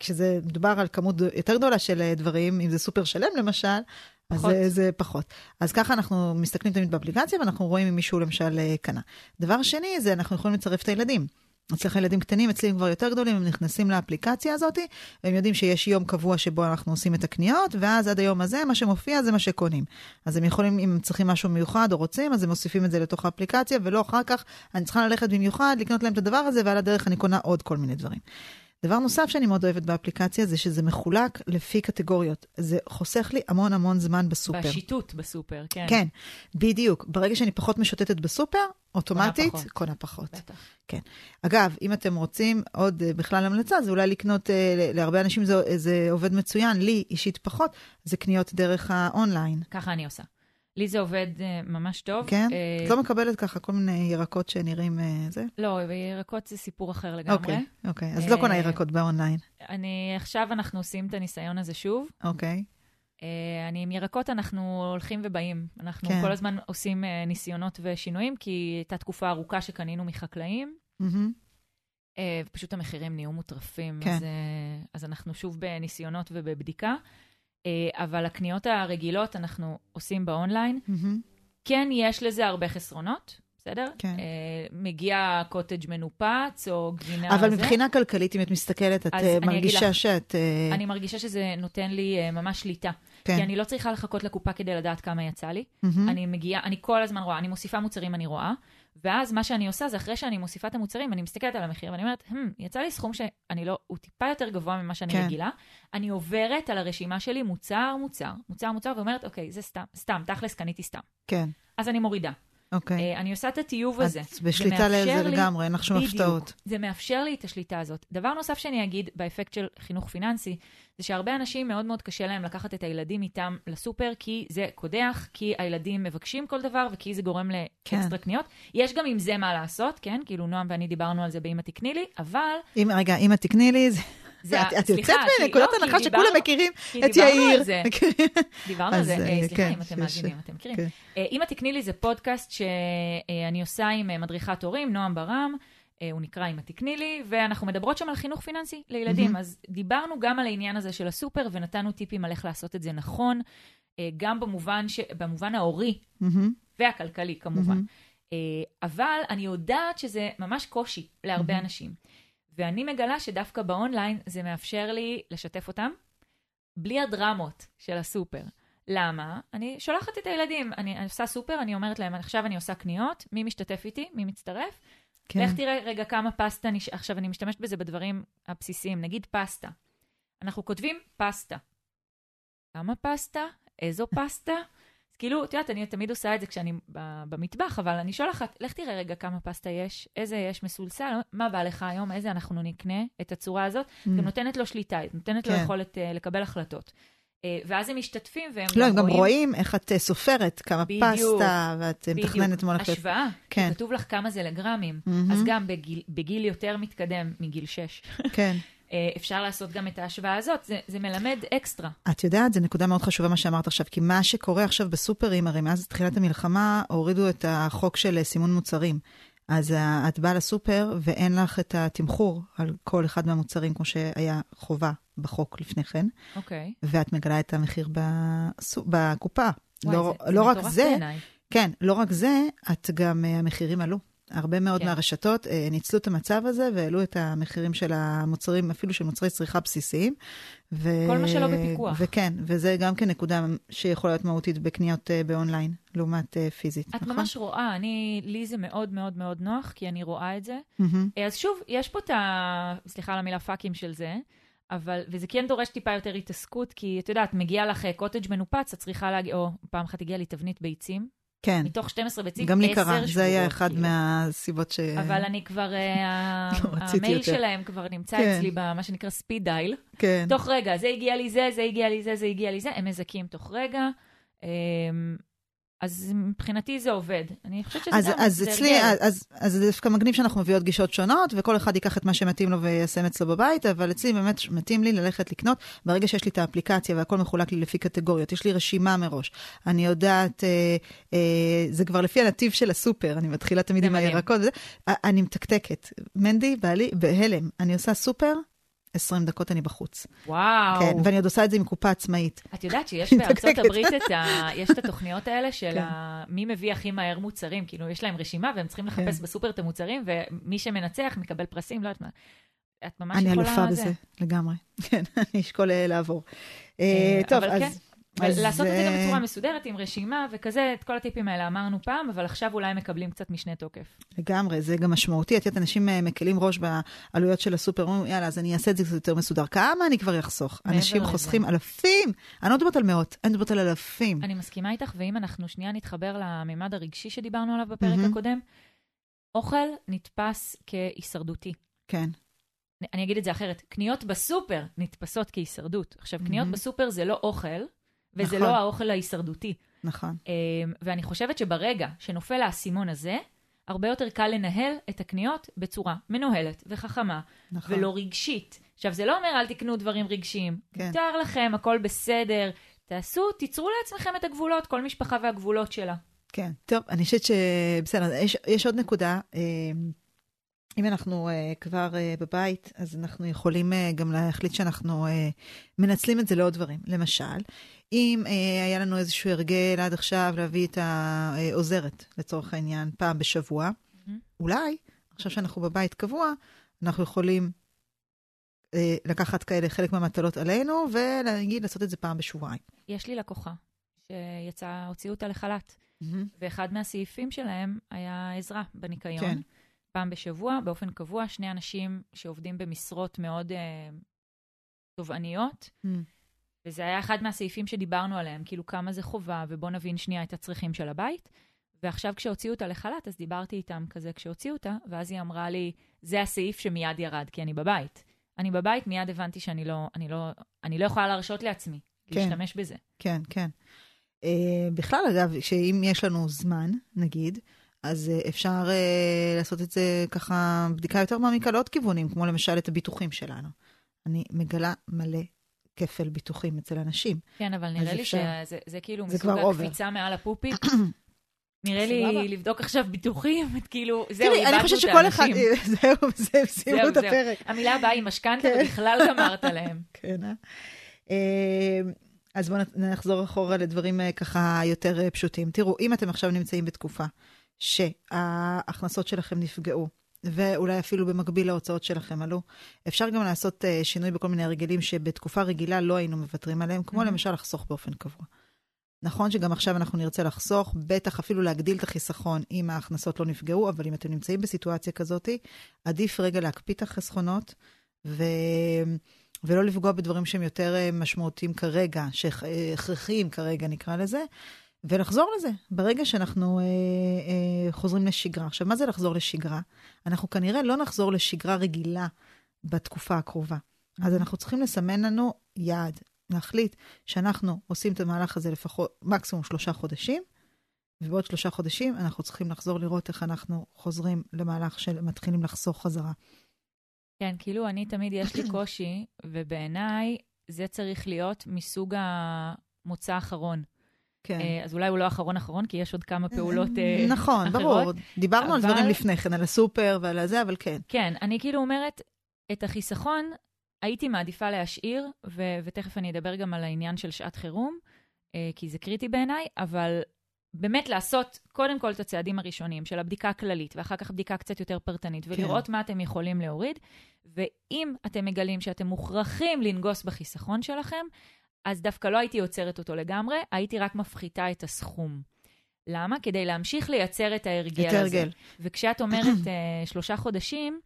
כשזה מדובר על כמות יותר גדולה של דברים, אם זה סופר שלם למשל, אז זה, זה פחות. אז ככה אנחנו מסתכלים תמיד באפליקציה, ואנחנו רואים אם מישהו למשל אה, קנה. דבר שני, זה אנחנו יכולים לצרף את הילדים. אצלך ילדים קטנים, אצלי הם כבר יותר גדולים, הם נכנסים לאפליקציה הזאת, והם יודעים שיש יום קבוע שבו אנחנו עושים את הקניות, ואז עד היום הזה, מה שמופיע זה מה שקונים. אז הם יכולים, אם הם צריכים משהו מיוחד או רוצים, אז הם מוסיפים את זה לתוך האפליקציה, ולא אחר כך, אני צריכה ללכת במיוחד, לקנות להם את הדבר הזה, ועל הדרך אני קונה עוד כל מיני דברים. דבר נוסף שאני מאוד אוהבת באפליקציה זה שזה מחולק לפי קטגוריות. זה חוסך לי המון המון זמן בסופר. בשיטוט בסופר, כן. כן, בדיוק. ברגע שאני פחות משוטטת בסופר, אוטומטית, קונה פחות. קונה פחות. בטח. כן. אגב, אם אתם רוצים עוד uh, בכלל המלצה, זה אולי לקנות, uh, להרבה אנשים זה, זה עובד מצוין, לי אישית פחות, זה קניות דרך האונליין. ככה אני עושה. לי זה עובד uh, ממש טוב. כן? Uh, את לא מקבלת ככה כל מיני ירקות שנראים uh, זה? לא, ירקות זה סיפור אחר לגמרי. אוקיי, אוקיי. אז uh, לא קונה ירקות באונליין. אני, עכשיו אנחנו עושים את הניסיון הזה שוב. אוקיי. Uh, אני עם ירקות, אנחנו הולכים ובאים. אנחנו כן. כל הזמן עושים uh, ניסיונות ושינויים, כי הייתה תקופה ארוכה שקנינו מחקלאים. Mm-hmm. פשוט המחירים נהיו מוטרפים, כן. אז, אז אנחנו שוב בניסיונות ובבדיקה. אה, אבל הקניות הרגילות אנחנו עושים באונליין. Mm-hmm. כן, יש לזה הרבה חסרונות, בסדר? כן. Uh, מגיע קוטג' מנופץ או גבינה... אבל זה. מבחינה כלכלית, אם את מסתכלת, את uh, מרגישה לך, שאת... Uh... אני מרגישה שזה נותן לי uh, ממש שליטה. כן. כי אני לא צריכה לחכות לקופה כדי לדעת כמה יצא לי. Mm-hmm. אני מגיעה, אני כל הזמן רואה, אני מוסיפה מוצרים, אני רואה. ואז מה שאני עושה זה אחרי שאני מוסיפה את המוצרים, אני מסתכלת על המחיר ואני אומרת, hmm, יצא לי סכום שאני לא, הוא טיפה יותר גבוה ממה שאני כן. רגילה. אני עוברת על הרשימה שלי מוצר, מוצר, מוצר, מוצר, ואומרת, אוקיי, זה סתם, סתם, תכלס קניתי סתם. כן. אז אני מורידה. אוקיי. Okay. Uh, אני עושה את הטיוב הזה. את בשליטה לזה לגמרי, אין לך שום הפתעות. זה מאפשר לי את השליטה הזאת. דבר נוסף שאני אגיד באפקט של חינוך פיננסי, זה שהרבה אנשים מאוד מאוד קשה להם לקחת את הילדים איתם לסופר, כי זה קודח, כי הילדים מבקשים כל דבר וכי זה גורם לאקסטרה כן. קניות. יש גם עם זה מה לעשות, כן? כאילו, נועם ואני דיברנו על זה באמא תקני לי, אבל... אם, רגע, אמא תקני לי, זה... זה, את יוצאת מנקודת לא, הנחה שכולם מכירים את יאיר. דיברנו על זה, אה, סליחה כן, אם אתם מאזינים, אתם מכירים. כן. אמא תקני לי זה פודקאסט שאני עושה עם מדריכת הורים, נועם ברם. אה, הוא נקרא "אמא תקני לי", ואנחנו מדברות שם על חינוך פיננסי לילדים. אז דיברנו גם על העניין הזה של הסופר, ונתנו טיפים על איך לעשות את זה נכון, אה, גם במובן, ש... במובן ההורי. והכלכלי כמובן. אבל אני יודעת שזה ממש קושי להרבה. אנשים. ואני מגלה שדווקא באונליין זה מאפשר לי לשתף אותם, בלי הדרמות של הסופר. למה? אני שולחת את הילדים, אני, אני עושה סופר, אני אומרת להם, עכשיו אני עושה קניות, מי משתתף איתי? מי מצטרף? כן. לך תראה רגע כמה פסטה, נש... עכשיו אני משתמשת בזה בדברים הבסיסיים, נגיד פסטה. אנחנו כותבים פסטה. כמה פסטה? איזו פסטה? אז כאילו, את יודעת, אני תמיד עושה את זה כשאני במטבח, אבל אני שולחת, לך תראה רגע כמה פסטה יש, איזה יש מסולסל, מה בא לך היום, איזה אנחנו נקנה את הצורה הזאת, mm. גם נותנת לו שליטה, נותנת כן. לו יכולת uh, לקבל החלטות. Uh, ואז הם משתתפים והם לא, גם רואים... לא, הם גם רואים איך את uh, סופרת, כמה בדיוק, פסטה, ואת מתכננת מה הולכת... השוואה, כן. כתוב לך כמה זה לגרמים. Mm-hmm. אז גם בגיל, בגיל יותר מתקדם, מגיל 6. כן. אה, אפשר לעשות גם את ההשוואה הזאת, זה, זה מלמד אקסטרה. את יודעת, זו נקודה מאוד חשובה מה שאמרת עכשיו, כי מה שקורה עכשיו בסופרים, הרי מאז תחילת המלחמה הורידו את החוק של סימון מוצרים. אז את באה לסופר ואין לך את התמחור על כל אחד מהמוצרים, כמו שהיה חובה בחוק לפני כן. אוקיי. Okay. ואת מגלה את המחיר בסופ... בקופה. וואי, לא, זה, לא זה רק זה, בעיניי. כן, לא רק זה, את גם, אה, המחירים עלו. הרבה מאוד כן. מהרשתות אה, ניצלו את המצב הזה והעלו את המחירים של המוצרים, אפילו של מוצרי צריכה בסיסיים. ו... כל מה שלא בפיקוח. וכן, וזה גם כן נקודה שיכולה להיות מהותית בקניות אה, באונליין, לעומת אה, פיזית, את נכון? ממש רואה, אני, לי זה מאוד מאוד מאוד נוח, כי אני רואה את זה. Mm-hmm. אז שוב, יש פה את ה... סליחה על המילה פאקים של זה. אבל, וזה כן דורש טיפה יותר התעסקות, כי את יודעת, מגיע לך קוטג' מנופץ, את צריכה להגיד, או פעם אחת הגיעה לי תבנית ביצים, כן. מתוך 12 ביצים, 10 שבועות. גם לי קרה, זה היה אחד כאילו. מהסיבות ש... אבל אני כבר, אה, לא, המייל יותר. שלהם כבר נמצא כן. אצלי במה שנקרא ספיד דייל. כן. תוך רגע, זה הגיע לי זה, זה הגיע לי זה, זה הגיע לי זה, הם מזכים תוך רגע. אז מבחינתי זה עובד. אני חושבת שזה אז, גם, אז אצלי, אז, אז, אז זה דווקא מגניב שאנחנו מביאות גישות שונות, וכל אחד ייקח את מה שמתאים לו ויישם אצלו בבית, אבל אצלי באמת מתאים לי ללכת לקנות. ברגע שיש לי את האפליקציה והכל מחולק לי לפי קטגוריות, יש לי רשימה מראש. אני יודעת, אה, אה, זה כבר לפי הנתיב של הסופר, אני מתחילה תמיד עם הירקות וזה. אני מתקתקת. מנדי, בעלי, בהלם. אני עושה סופר, 20 דקות אני בחוץ. וואו. כן, ואני עוד עושה את זה עם קופה עצמאית. את יודעת שיש בארצות הברית את, ה... יש את התוכניות האלה של כן. ה... מי מביא הכי מהר מוצרים, כאילו יש להם רשימה והם צריכים לחפש כן. בסופר את המוצרים, ומי שמנצח מקבל פרסים, לא יודעת מה. את ממש יכולה... אני אלופה בזה, לגמרי. כן, אני אשקול אה, לעבור. אה, טוב, אז... לעשות את זה גם בצורה מסודרת, עם רשימה וכזה, את כל הטיפים האלה אמרנו פעם, אבל עכשיו אולי מקבלים קצת משנה תוקף. לגמרי, זה גם משמעותי. את יודעת, אנשים אה, מקלים ראש בעלויות של הסופר, אומרים, יאללה, אז אני אעשה את זה קצת יותר מסודר. כמה אני כבר אחסוך? אנשים חוסכים. אלפים. אני לא מדברת על מאות, אני מדברת על אלפים. אני מסכימה איתך, ואם אנחנו שנייה נתחבר לממד הרגשי שדיברנו עליו בפרק. הקודם, אוכל נתפס כהישרדותי. כן. אני אגיד את זה אחרת, קניות בסופר נתפסות כהישרדות. עכשיו, קניות mm-hmm. בסופר זה לא אוכל, וזה נכון. לא האוכל ההישרדותי. נכון. אמ, ואני חושבת שברגע שנופל האסימון הזה, הרבה יותר קל לנהל את הקניות בצורה מנוהלת וחכמה, נכון. ולא רגשית. עכשיו, זה לא אומר אל תקנו דברים רגשיים. כן. מותר לכם, הכל בסדר. תעשו, תיצרו לעצמכם את הגבולות, כל משפחה והגבולות שלה. כן. טוב, אני חושבת שבסדר, יש, יש עוד נקודה. אמ, אם אנחנו uh, כבר uh, בבית, אז אנחנו יכולים uh, גם להחליט שאנחנו uh, מנצלים את זה לעוד דברים. למשל, אם uh, היה לנו איזשהו הרגל עד עכשיו להביא את העוזרת, לצורך העניין, פעם בשבוע, mm-hmm. אולי, עכשיו שאנחנו בבית קבוע, אנחנו יכולים uh, לקחת כאלה חלק מהמטלות עלינו, ולהגיד, לעשות את זה פעם בשבועיים. יש לי לקוחה שיצאה, הוציאו אותה לחל"ת, mm-hmm. ואחד מהסעיפים שלהם היה עזרה בניקיון. כן. פעם בשבוע, באופן קבוע, שני אנשים שעובדים במשרות מאוד uh, תובעניות. Mm. וזה היה אחד מהסעיפים שדיברנו עליהם, כאילו כמה זה חובה, ובואו נבין שנייה את הצרכים של הבית. ועכשיו כשהוציאו אותה לחל"ת, אז דיברתי איתם כזה כשהוציאו אותה, ואז היא אמרה לי, זה הסעיף שמיד ירד, כי אני בבית. אני בבית, מיד הבנתי שאני לא, אני לא, אני לא יכולה להרשות לעצמי כן, להשתמש בזה. כן, כן. Uh, בכלל, אגב, שאם יש לנו זמן, נגיד, אז uh, אפשר uh, לעשות את זה ככה, בדיקה יותר מעמיקה לעוד כיוונים, כמו למשל את הביטוחים שלנו. אני מגלה מלא כפל ביטוחים אצל אנשים. כן, אבל נראה לי אפשר... שזה זה כאילו זה מסוג הקפיצה מעל הפופית. נראה לי לבדוק עכשיו ביטוחים, כאילו, זהו, איבדנו את האנשים. אני חושבת שכל אחד, זהו, זהו, סיימו את הפרק. המילה הבאה היא משכנתה, כן. ובכלל גמרת להם. כן, אה? אמ, אז בואו נחזור אחורה לדברים אה, ככה יותר אה, פשוטים. תראו, אם אתם עכשיו נמצאים בתקופה שההכנסות שלכם נפגעו, ואולי אפילו במקביל להוצאות שלכם עלו. אפשר גם לעשות uh, שינוי בכל מיני הרגלים שבתקופה רגילה לא היינו מוותרים עליהם, כמו mm-hmm. למשל לחסוך באופן קבוע. נכון שגם עכשיו אנחנו נרצה לחסוך, בטח אפילו להגדיל את החיסכון אם ההכנסות לא נפגעו, אבל אם אתם נמצאים בסיטואציה כזאת, עדיף רגע להקפיא את החסכונות ו... ולא לפגוע בדברים שהם יותר אה, משמעותיים כרגע, שהכרחיים כרגע נקרא לזה, ולחזור לזה ברגע שאנחנו אה, אה, חוזרים לשגרה. עכשיו, מה זה לחזור לשגרה? אנחנו כנראה לא נחזור לשגרה רגילה בתקופה הקרובה. אז אנחנו צריכים לסמן לנו יעד, להחליט שאנחנו עושים את המהלך הזה לפחות מקסימום שלושה חודשים, ובעוד שלושה חודשים אנחנו צריכים לחזור לראות איך אנחנו חוזרים למהלך של מתחילים לחסוך חזרה. כן, כאילו אני תמיד יש לי קושי, ובעיניי זה צריך להיות מסוג המוצא האחרון. כן. אה, אז אולי הוא לא אחרון אחרון, כי יש עוד כמה פעולות אה, נכון, אחרות. נכון, ברור. דיברנו אבל... על דברים לפני כן, על הסופר ועל זה, אבל כן. כן, אני כאילו אומרת, את החיסכון הייתי מעדיפה להשאיר, ו- ותכף אני אדבר גם על העניין של שעת חירום, אה, כי זה קריטי בעיניי, אבל באמת לעשות קודם כל את הצעדים הראשונים של הבדיקה הכללית, ואחר כך בדיקה קצת יותר פרטנית, כן. ולראות כן. מה אתם יכולים להוריד. ואם אתם מגלים שאתם מוכרחים לנגוס בחיסכון שלכם, אז דווקא לא הייתי עוצרת אותו לגמרי, הייתי רק מפחיתה את הסכום. למה? כדי להמשיך לייצר את ההרגל את הזה. הרגל. וכשאת אומרת uh, שלושה חודשים,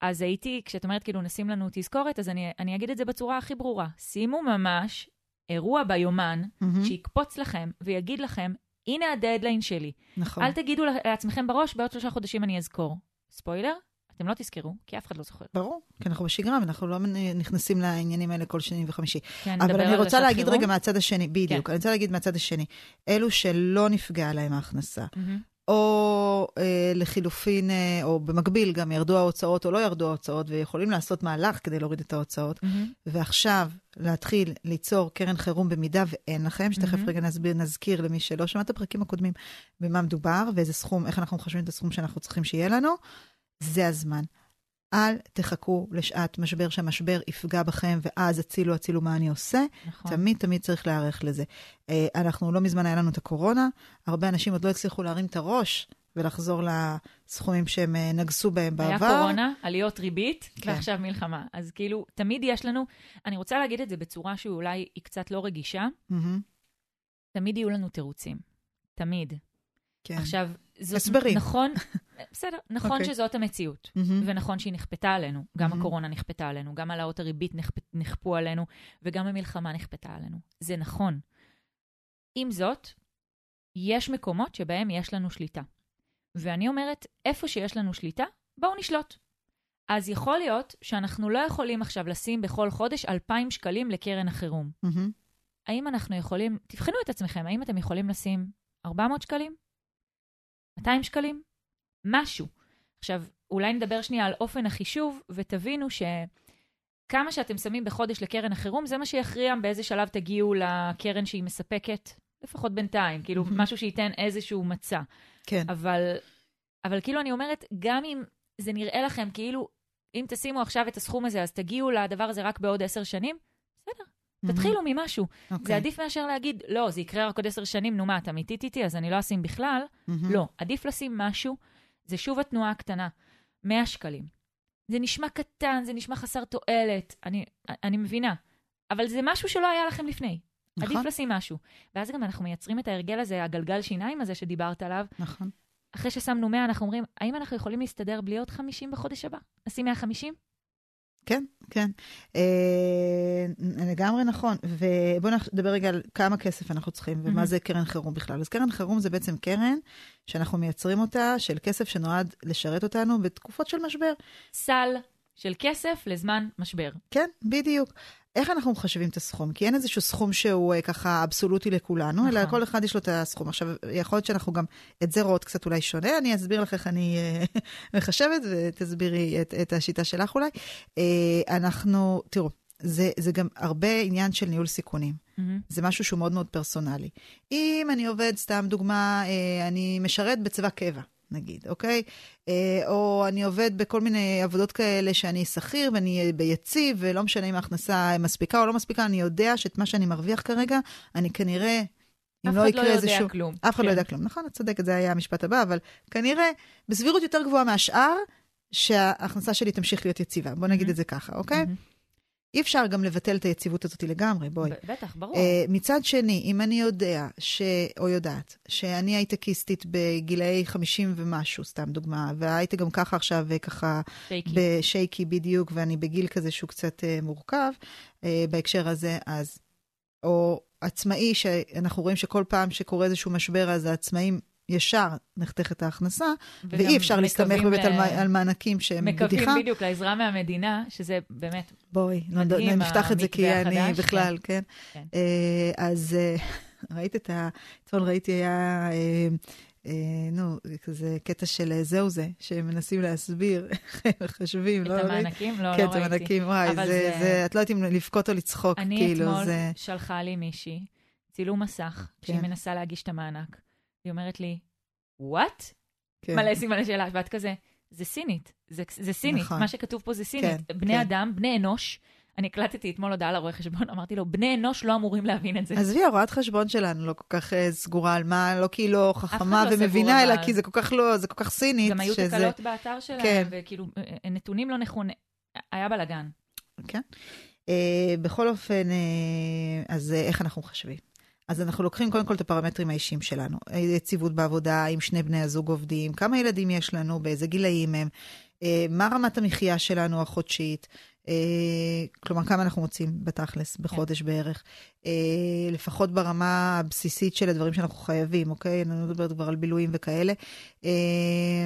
אז הייתי, כשאת אומרת כאילו נשים לנו תזכורת, אז אני, אני אגיד את זה בצורה הכי ברורה. שימו ממש אירוע ביומן mm-hmm. שיקפוץ לכם ויגיד לכם, הנה הדדליין שלי. נכון. אל תגידו לעצמכם בראש, בעוד שלושה חודשים אני אזכור. ספוילר, אתם לא תזכרו, כי אף אחד לא זוכר. ברור, כי אנחנו בשגרה ואנחנו לא נכנסים לעניינים האלה כל שני וחמישי. כן, אבל אני רוצה להגיד חירום. רגע מהצד השני, בדיוק, כן. אני רוצה להגיד מהצד השני, אלו שלא נפגעה להם ההכנסה, mm-hmm. או אה, לחילופין, אה, או במקביל גם ירדו ההוצאות או לא ירדו ההוצאות, ויכולים לעשות מהלך כדי להוריד את ההוצאות, mm-hmm. ועכשיו להתחיל ליצור קרן חירום במידה ואין לכם, שתכף mm-hmm. רגע נסביר, נזכיר למי שלא שמע את הפרקים הקודמים, במה מדובר ואיזה סכום, איך אנחנו מחשבים את הסכום שאנחנו צריכים שיהיה לנו. זה הזמן. אל תחכו לשעת משבר, שהמשבר יפגע בכם, ואז הצילו, הצילו מה אני עושה. נכון. תמיד תמיד צריך להיערך לזה. אה, אנחנו, לא מזמן היה לנו את הקורונה, הרבה אנשים עוד לא הצליחו להרים את הראש ולחזור לסכומים שהם אה, נגסו בהם בעבר. היה קורונה, עליות ריבית, כן. ועכשיו מלחמה. אז כאילו, תמיד יש לנו, אני רוצה להגיד את זה בצורה שאולי היא קצת לא רגישה, mm-hmm. תמיד יהיו לנו תירוצים. תמיד. כן. עכשיו, זאת... הסברים. נכון, בסדר, נכון okay. אוקיי. שזאת המציאות, mm-hmm. ונכון שהיא נכפתה עלינו. גם mm-hmm. הקורונה נכפתה עלינו, גם העלאות הריבית נכפ... נכפו עלינו, וגם המלחמה נכפתה עלינו. זה נכון. עם זאת, יש מקומות שבהם יש לנו שליטה. ואני אומרת, איפה שיש לנו שליטה, בואו נשלוט. אז יכול להיות שאנחנו לא יכולים עכשיו לשים בכל חודש 2,000 שקלים לקרן החירום. Mm-hmm. האם אנחנו יכולים, תבחנו את עצמכם, האם אתם יכולים לשים 400 שקלים? 200 שקלים? משהו. עכשיו, אולי נדבר שנייה על אופן החישוב, ותבינו שכמה שאתם שמים בחודש לקרן החירום, זה מה שיכריע באיזה שלב תגיעו לקרן שהיא מספקת, לפחות בינתיים, כאילו. משהו שייתן איזשהו מצע. כן. אבל, אבל כאילו אני אומרת, גם אם זה נראה לכם כאילו, אם תשימו עכשיו את הסכום הזה, אז תגיעו לדבר הזה רק בעוד עשר שנים, בסדר. תתחילו ממשהו. Okay. זה אוקיי. עדיף מאשר להגיד, לא, זה יקרה רק עוד עשר שנים, נו מה, אתה אמיתית איתי, אז אני לא אשים בכלל. Mm-hmm. לא, עדיף לשים משהו. זה שוב התנועה הקטנה, 100 שקלים. זה נשמע קטן, זה נשמע חסר תועלת, אני, אני מבינה. אבל זה משהו שלא היה לכם לפני. נכון. עדיף לשים משהו. ואז גם אנחנו מייצרים את ההרגל הזה, הגלגל שיניים הזה שדיברת עליו. נכון. אחרי ששמנו 100, אנחנו אומרים, האם אנחנו יכולים להסתדר בלי עוד 50 בחודש הבא? נשים 150? כן, כן. אה, לגמרי נכון. ובואו נדבר רגע על כמה כסף אנחנו צריכים ומה mm-hmm. זה קרן חירום בכלל. אז קרן חירום זה בעצם קרן שאנחנו מייצרים אותה של כסף שנועד לשרת אותנו בתקופות של משבר. סל של כסף לזמן משבר. כן, בדיוק. איך אנחנו מחשבים את הסכום? כי אין איזשהו סכום שהוא אה, ככה אבסולוטי לכולנו, נכון. אלא כל אחד יש לו את הסכום. עכשיו, יכול להיות שאנחנו גם את זה רואות קצת אולי שונה, אני אסביר לך איך אני אה, מחשבת, ותסבירי את, את השיטה שלך אולי. אה, אנחנו, תראו, זה, זה גם הרבה עניין של ניהול סיכונים. Mm-hmm. זה משהו שהוא מאוד מאוד פרסונלי. אם אני עובד, סתם דוגמה, אה, אני משרת בצבא קבע, נגיד, אוקיי? אה, או אני עובד בכל מיני עבודות כאלה שאני שכיר ואני ביציב, ולא משנה אם ההכנסה מספיקה או לא מספיקה, אני יודע שאת מה שאני מרוויח כרגע, אני כנראה... אם לא יקרה איזשהו... אף אחד לא יודע כלום. אף אחד לא כן. לא יודע כלום. נכון, את צודקת, זה היה המשפט הבא, אבל כנראה בסבירות יותר גבוהה מהשאר, שההכנסה שלי תמשיך להיות יציבה. בוא נגיד mm-hmm. את זה ככה, אוקיי? Mm-hmm. אי אפשר גם לבטל את היציבות הזאת לגמרי, בואי. בטח, ברור. Uh, מצד שני, אם אני יודע, ש... או יודעת, שאני הייטקיסטית בגילאי 50 ומשהו, סתם דוגמה, והייתי גם ככה עכשיו אה, ככה... שייקי. בשייקי בדיוק, ואני בגיל כזה שהוא קצת uh, מורכב uh, בהקשר הזה, אז... או עצמאי, שאנחנו רואים שכל פעם שקורה איזשהו משבר, אז העצמאים ישר נחתכת ההכנסה, ואי אפשר להסתמך באמת ל... על, על מענקים שהם מקווים בדיחה. מקווים בדיוק לעזרה מהמדינה, שזה באמת בואי, מדהים, נפתח את זה כי אני החדש, בכלל, כן. כן. כן. אז אה, ראית את ה... אתמול ראיתי, היה... אה, נו, כזה קטע של זהו זה, שהם מנסים להסביר איך הם מחשבים, לא ראיתי. את המענקים? לא, לא ראיתי. כן, את המענקים, וואי, זה, את לא יודעת אם לבכות או לצחוק, כאילו, זה... אני אתמול שלחה לי מישהי צילום מסך, שהיא כן. מנסה להגיש את המענק. היא אומרת לי, וואט? כן. מלא סימן שאלה, ואת כזה, זה סינית, זה, זה סינית, נכון. מה שכתוב פה זה סינית. כן, בני כן. אדם, בני אנוש, אני הקלטתי אתמול הודעה לרואה חשבון, אמרתי לו, בני אנוש לא אמורים להבין את זה. עזבי, הרואת חשבון שלנו לא כל כך uh, סגורה על מה, לא כי היא לא חכמה לא ומבינה, אלא כי זה כל כך לא, זה כל כך סינית. גם היו שזה... תקלות באתר שלהם, כן. וכאילו, אה, נתונים לא נכונים, היה בלאגן. כן. Uh, בכל אופן, uh, אז uh, איך אנחנו מחשבים? אז אנחנו לוקחים קודם כל את הפרמטרים האישיים שלנו. יציבות בעבודה, אם שני בני הזוג עובדים, כמה ילדים יש לנו, באיזה גילאים הם, אה, מה רמת המחיה שלנו החודשית, כלומר, כמה אנחנו מוצאים בתכלס, בחודש כן. בערך. אה, לפחות ברמה הבסיסית של הדברים שאנחנו חייבים, אוקיי? אני לא מדברת כבר על בילויים וכאלה.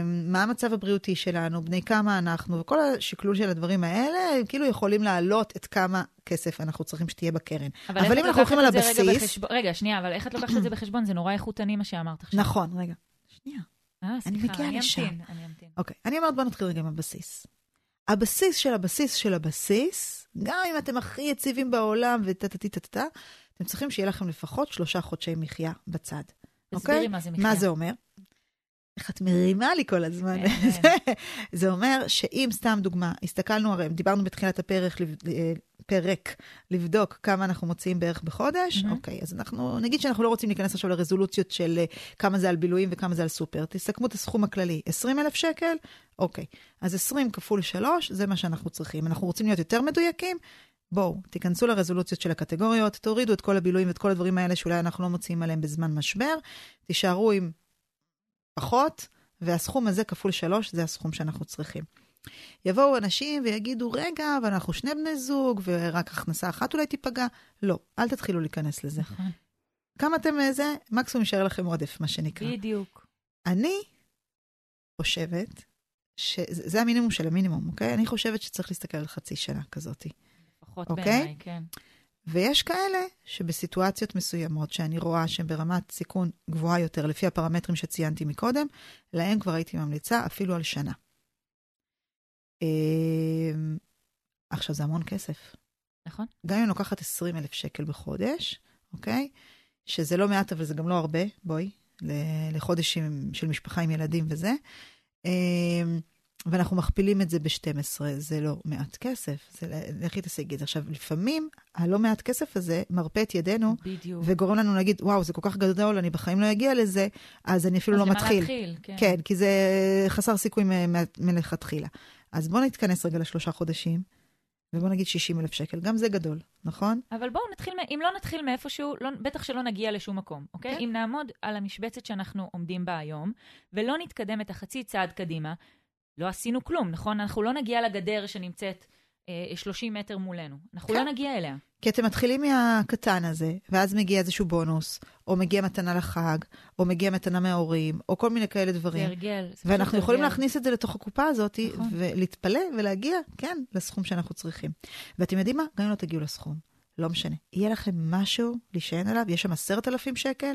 מה המצב הבריאותי שלנו, בני כמה אנחנו, וכל השקלול של הדברים האלה, הם כאילו יכולים להעלות את כמה כסף אנחנו צריכים שתהיה בקרן. אבל, אבל אם אנחנו הולכים על הבסיס... רגע, בחשב... רגע, שנייה, אבל איך את לוקחת את זה בחשבון? זה נורא איכותני מה שאמרת עכשיו. נכון, רגע. שנייה. אה, סליחה, אני אמתין, אני אמתין. אוקיי, אני אומרת, בוא נתחיל רגע עם הבסיס. הבסיס של הבסיס של הבסיס, גם אם אתם הכי יציבים בעולם וטה-טה-טה-טה, אתם צריכים שיהיה לכם לפחות שלושה חודשי מחיה בצד. תסבירי אוקיי? מה זה מחיה. מה זה אומר? איך את מרימה לי כל הזמן. כן. זה אומר שאם, סתם דוגמה, הסתכלנו, הרי דיברנו בתחילת הפרק, אה, פרק, לבדוק כמה אנחנו מוציאים בערך בחודש, mm-hmm. אוקיי, אז אנחנו, נגיד שאנחנו לא רוצים להיכנס עכשיו לרזולוציות של uh, כמה זה על בילויים וכמה זה על סופר. תסכמו את הסכום הכללי, 20 אלף שקל, אוקיי. אז 20 כפול 3, זה מה שאנחנו צריכים. אנחנו רוצים להיות יותר מדויקים, בואו, תיכנסו לרזולוציות של הקטגוריות, תורידו את כל הבילויים ואת כל הדברים האלה שאולי אנחנו לא מוציאים עליהם בזמן משבר, תישארו עם פחות, והסכום הזה כפול 3, זה הסכום שאנחנו צריכים. יבואו אנשים ויגידו, רגע, אבל אנחנו שני בני זוג, ורק הכנסה אחת אולי תיפגע. לא, אל תתחילו להיכנס לזה. נכון. כמה אתם אה, זה, מקסימום יישאר לכם עודף, מה שנקרא. בדיוק. אני חושבת שזה המינימום של המינימום, אוקיי? אני חושבת שצריך להסתכל על חצי שנה כזאת. לפחות אוקיי? בעיניי, כן. ויש כאלה שבסיטואציות מסוימות, שאני רואה שהן ברמת סיכון גבוהה יותר, לפי הפרמטרים שציינתי מקודם, להם כבר הייתי ממליצה אפילו על שנה. אמ, עכשיו, זה המון כסף. נכון. גם אם לוקחת 20 אלף שקל בחודש, אוקיי? שזה לא מעט, אבל זה גם לא הרבה, בואי, לחודש של משפחה עם ילדים וזה. אמ, ואנחנו מכפילים את זה ב-12, זה לא מעט כסף. זה, לכי תשיגי את זה. עכשיו, לפעמים הלא מעט כסף הזה מרפה את ידינו, בדיוק. וגורם לנו להגיד, וואו, זה כל כך גדול, אני בחיים לא אגיע לזה, אז אני אפילו אז לא מתחיל. להתחיל, כן. כן, כי זה חסר סיכוי מלכתחילה. אז בואו נתכנס רגע לשלושה חודשים, ובואו נגיד 60 אלף שקל, גם זה גדול, נכון? אבל בואו נתחיל, אם לא נתחיל מאיפשהו, לא, בטח שלא נגיע לשום מקום, אוקיי? כן. אם נעמוד על המשבצת שאנחנו עומדים בה היום, ולא נתקדם את החצי צעד קדימה, לא עשינו כלום, נכון? אנחנו לא נגיע לגדר שנמצאת אה, 30 מטר מולנו. אנחנו כן. לא נגיע אליה. כי אתם מתחילים מהקטן הזה, ואז מגיע איזשהו בונוס, או מגיע מתנה לחג, או מגיע מתנה מההורים, או כל מיני כאלה דברים. זה הרגל. ואנחנו יכולים הרגל. להכניס את זה לתוך הקופה הזאת, נכון. ולהתפלא ולהגיע, כן, לסכום שאנחנו צריכים. ואתם יודעים מה? גם אם לא תגיעו לסכום, לא משנה. יהיה לכם משהו להישען עליו, יש שם עשרת אלפים שקל,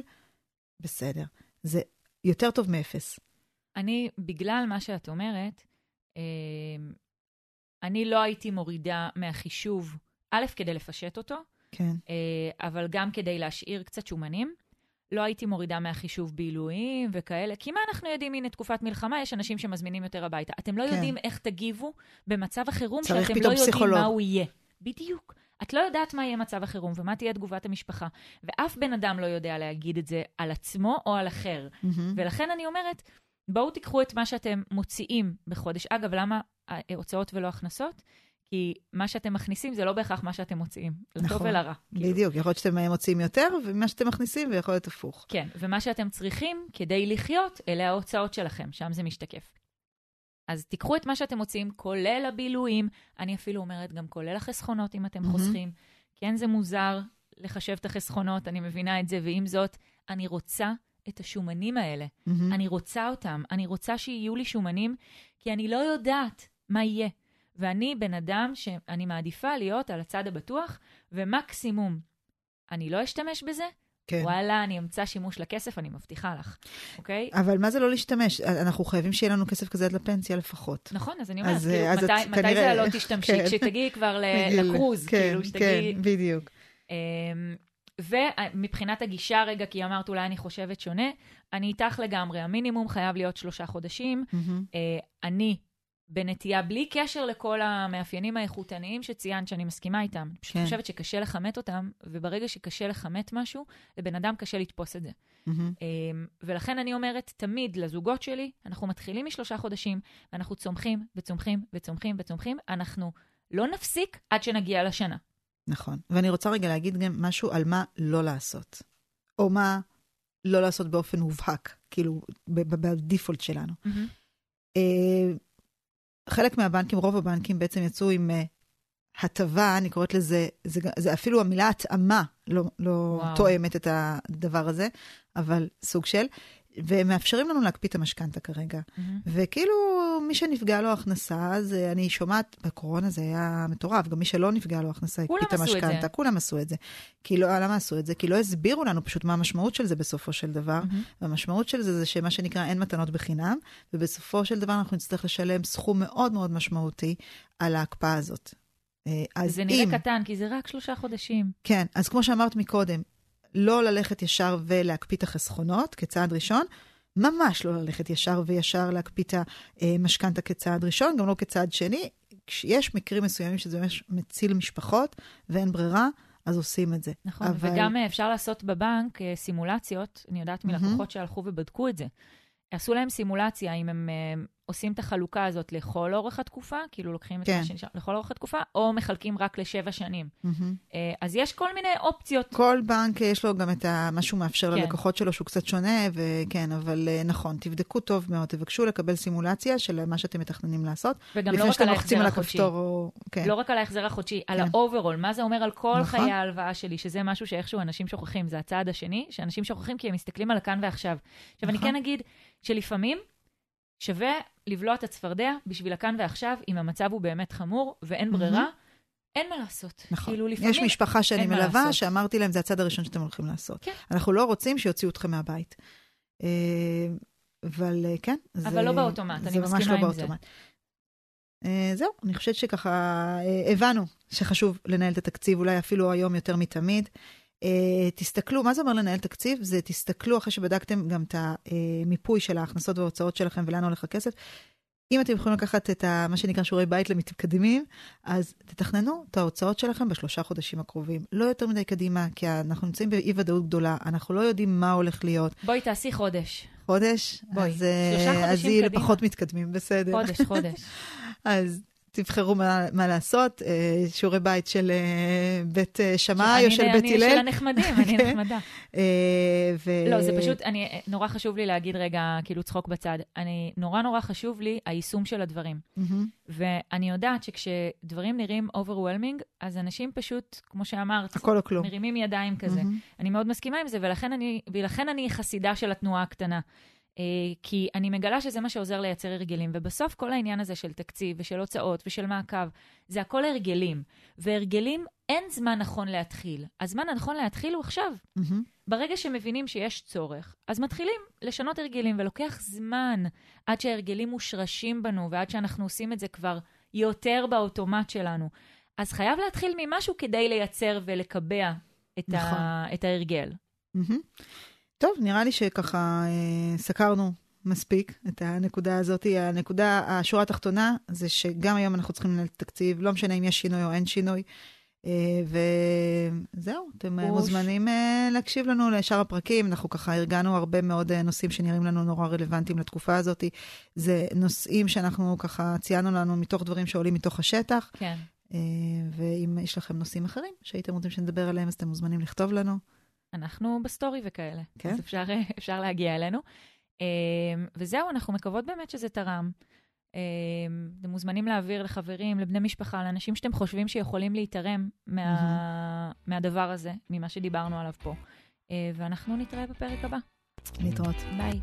בסדר. זה יותר טוב מאפס. אני, בגלל מה שאת אומרת, אה, אני לא הייתי מורידה מהחישוב א', כדי לפשט אותו, כן. אבל גם כדי להשאיר קצת שומנים. לא הייתי מורידה מהחישוב בילויים וכאלה, כי מה אנחנו יודעים? הנה, תקופת מלחמה, יש אנשים שמזמינים יותר הביתה. אתם לא כן. יודעים איך תגיבו במצב החירום, שאתם לא יודעים פסיכולוג. מה הוא יהיה. בדיוק. את לא יודעת מה יהיה מצב החירום ומה תהיה תגובת המשפחה, ואף בן אדם לא יודע להגיד את זה על עצמו או על אחר. Mm-hmm. ולכן אני אומרת, בואו תיקחו את מה שאתם מוציאים בחודש. אגב, למה הוצאות ולא הכנסות? כי מה שאתם מכניסים זה לא בהכרח מה שאתם מוציאים, לטוב נכון, ולרע. כאילו. בדיוק, כאילו. יכול להיות שאתם מוציאים יותר, ומה שאתם מכניסים, ויכול להיות הפוך. כן, ומה שאתם צריכים כדי לחיות, אלה ההוצאות שלכם, שם זה משתקף. אז תיקחו את מה שאתם מוציאים, כולל הבילויים, אני אפילו אומרת גם כולל החסכונות, אם אתם mm-hmm. חוסכים. כן, זה מוזר לחשב את החסכונות, אני מבינה את זה, ועם זאת, אני רוצה את השומנים האלה. Mm-hmm. אני רוצה אותם, אני רוצה שיהיו לי שומנים, כי אני לא יודעת מה יהיה. ואני בן אדם שאני מעדיפה להיות על הצד הבטוח, ומקסימום אני לא אשתמש בזה, כן. וואלה, אני אמצא שימוש לכסף, אני מבטיחה לך, אוקיי? אבל מה זה לא להשתמש? אנחנו חייבים שיהיה לנו כסף כזה עד לפנסיה לפחות. נכון, אז אני אומרת, אז, כאילו, אז מתי, מתי כנראה... זה לא תשתמשי? כן. כשתגיעי כבר לקרוז, כן, כאילו, שתגיעי... כן, בדיוק. אמ, ומבחינת הגישה, רגע, כי אמרת אולי אני חושבת שונה, אני איתך לגמרי, המינימום חייב להיות שלושה חודשים. Mm-hmm. אני בנטייה, בלי קשר לכל המאפיינים האיכותניים שציינת, שאני מסכימה איתם. אני פשוט כן. חושבת שקשה לכמת אותם, וברגע שקשה לכמת משהו, לבן אדם קשה לתפוס את זה. Mm-hmm. ולכן אני אומרת תמיד לזוגות שלי, אנחנו מתחילים משלושה חודשים, ואנחנו צומחים וצומחים וצומחים וצומחים, אנחנו לא נפסיק עד שנגיע לשנה. נכון. ואני רוצה רגע להגיד גם משהו על מה לא לעשות. או מה לא לעשות באופן מובהק, כאילו, בדיפולט שלנו. Mm-hmm. חלק מהבנקים, רוב הבנקים בעצם יצאו עם uh, הטבה, אני קוראת לזה, זה, זה אפילו המילה התאמה לא, לא תואמת את הדבר הזה, אבל סוג של, והם מאפשרים לנו להקפיא את המשכנתה כרגע. Mm-hmm. וכאילו, מי שנפגע לו הכנסה, אז אה, אני שומעת, בקורונה זה היה מטורף, גם מי שלא נפגע לו הכנסה הקפיא את המשכנתה. כולם עשו את זה. כי לא, למה עשו את זה? כי לא הסבירו לנו פשוט מה המשמעות של זה בסופו של דבר. Mm-hmm. והמשמעות של זה זה שמה שנקרא אין מתנות בחינם, ובסופו של דבר אנחנו נצטרך לשלם סכום מאוד מאוד משמעותי על ההקפאה הזאת. אה, אז זה נראה אם... קטן, כי זה רק שלושה חודשים. כן, אז כמו שאמרת מקודם, לא ללכת ישר ולהקפיא את החסכונות כצעד ראשון, ממש לא ללכת ישר וישר להקפיא את המשכנתה כצעד ראשון, גם לא כצעד שני. כשיש מקרים מסוימים שזה ממש מציל משפחות ואין ברירה, אז עושים את זה. נכון, אבל... וגם אפשר לעשות בבנק אה, סימולציות, אני יודעת מלקוחות mm-hmm. שהלכו ובדקו את זה. עשו להם סימולציה אם הם אה, עושים את החלוקה הזאת לכל אורך התקופה, כאילו לוקחים את כן. מה שנשאר לכל אורך התקופה, או מחלקים רק לשבע שנים. Mm-hmm. אז יש כל מיני אופציות. כל בנק יש לו גם את ה... מה שהוא מאפשר כן. ללקוחות שלו, שהוא קצת שונה, וכן, אבל אה, נכון, תבדקו טוב מאוד, תבקשו לקבל סימולציה של מה שאתם מתכננים לעשות. וגם לא רק על ההחזר החודשי. או... כן. לא רק על ההחזר החודשי, על כן. ה-overall, מה זה אומר על כל נכון. חיי ההלוואה שלי, שזה משהו שאיכשהו אנשים שוכחים, זה הצעד השני, שאנשים שוכחים כי הם מסתכלים על הכאן ועכשיו. עכשיו, נכון. אני כן אגיד שלפעמים שווה לבלוע את הצפרדע בשביל הכאן ועכשיו, אם המצב הוא באמת חמור ואין ברירה. אין מה לעשות. נכון. כאילו, לפעמים יש משפחה שאני מלווה, שאמרתי להם, זה הצד הראשון שאתם הולכים לעשות. כן. אנחנו לא רוצים שיוציאו אתכם מהבית. אה, אבל אה, כן, זה... אבל לא באוטומט, אני מסכימה לא עם זה. אה, זהו, אני חושבת שככה הבנו שחשוב לנהל את התקציב, אולי אפילו היום יותר מתמיד. Uh, תסתכלו, מה זה אומר לנהל תקציב? זה תסתכלו אחרי שבדקתם גם את המיפוי של ההכנסות וההוצאות שלכם ולאן הולך הכסף. אם אתם יכולים לקחת את ה, מה שנקרא שיעורי בית למתקדמים, אז תתכננו את ההוצאות שלכם בשלושה חודשים הקרובים. לא יותר מדי קדימה, כי אנחנו נמצאים באי-ודאות גדולה, אנחנו לא יודעים מה הולך להיות. בואי תעשי חודש. חודש? בואי, אז, אה, שלושה חודשים קדימה. אז פחות מתקדמים, בסדר. חודש, חודש. אז תבחרו מה, מה לעשות, אה, שיעורי בית של אה, בית אה, שמאי או של בית הלל. אני של הנחמדים, אני כן. נחמדה. ו... לא, זה פשוט, אני, נורא חשוב לי להגיד רגע, כאילו צחוק בצד. אני, נורא נורא חשוב לי היישום של הדברים. ואני יודעת שכשדברים נראים overwhelming, אז אנשים פשוט, כמו שאמרת, הכל או כלום. מרימים ידיים כזה. אני מאוד מסכימה עם זה, ולכן אני, ולכן אני חסידה של התנועה הקטנה. אה, כי אני מגלה שזה מה שעוזר לייצר הרגלים, ובסוף כל העניין הזה של תקציב ושל הוצאות ושל מעקב, זה הכל הרגלים. והרגלים, אין זמן נכון להתחיל. הזמן הנכון להתחיל הוא עכשיו. Mm-hmm. ברגע שמבינים שיש צורך, אז מתחילים לשנות הרגלים, ולוקח זמן עד שההרגלים מושרשים בנו, ועד שאנחנו עושים את זה כבר יותר באוטומט שלנו. אז חייב להתחיל ממשהו כדי לייצר ולקבע את, נכון. ה, את ההרגל. Mm-hmm. טוב, נראה לי שככה אה, סקרנו מספיק את הנקודה הזאת. הנקודה, השורה התחתונה, זה שגם היום אנחנו צריכים לנהל תקציב, לא משנה אם יש שינוי או אין שינוי. אה, וזהו, אתם בוש. מוזמנים אה, להקשיב לנו לשאר הפרקים. אנחנו ככה ארגנו הרבה מאוד אה, נושאים שנראים לנו נורא רלוונטיים לתקופה הזאת. זה נושאים שאנחנו ככה ציינו לנו מתוך דברים שעולים מתוך השטח. כן. ואם יש לכם נושאים אחרים שהייתם רוצים שנדבר עליהם, אז אתם מוזמנים לכתוב לנו. אנחנו בסטורי וכאלה. כן. אז אפשר, אפשר להגיע אלינו. וזהו, אנחנו מקוות באמת שזה תרם. אמ, אתם מוזמנים להעביר לחברים, לבני משפחה, לאנשים שאתם חושבים שיכולים להתערם מה, mm-hmm. מהדבר הזה, ממה שדיברנו עליו פה. אה, ואנחנו נתראה בפרק הבא. להתראות. ביי.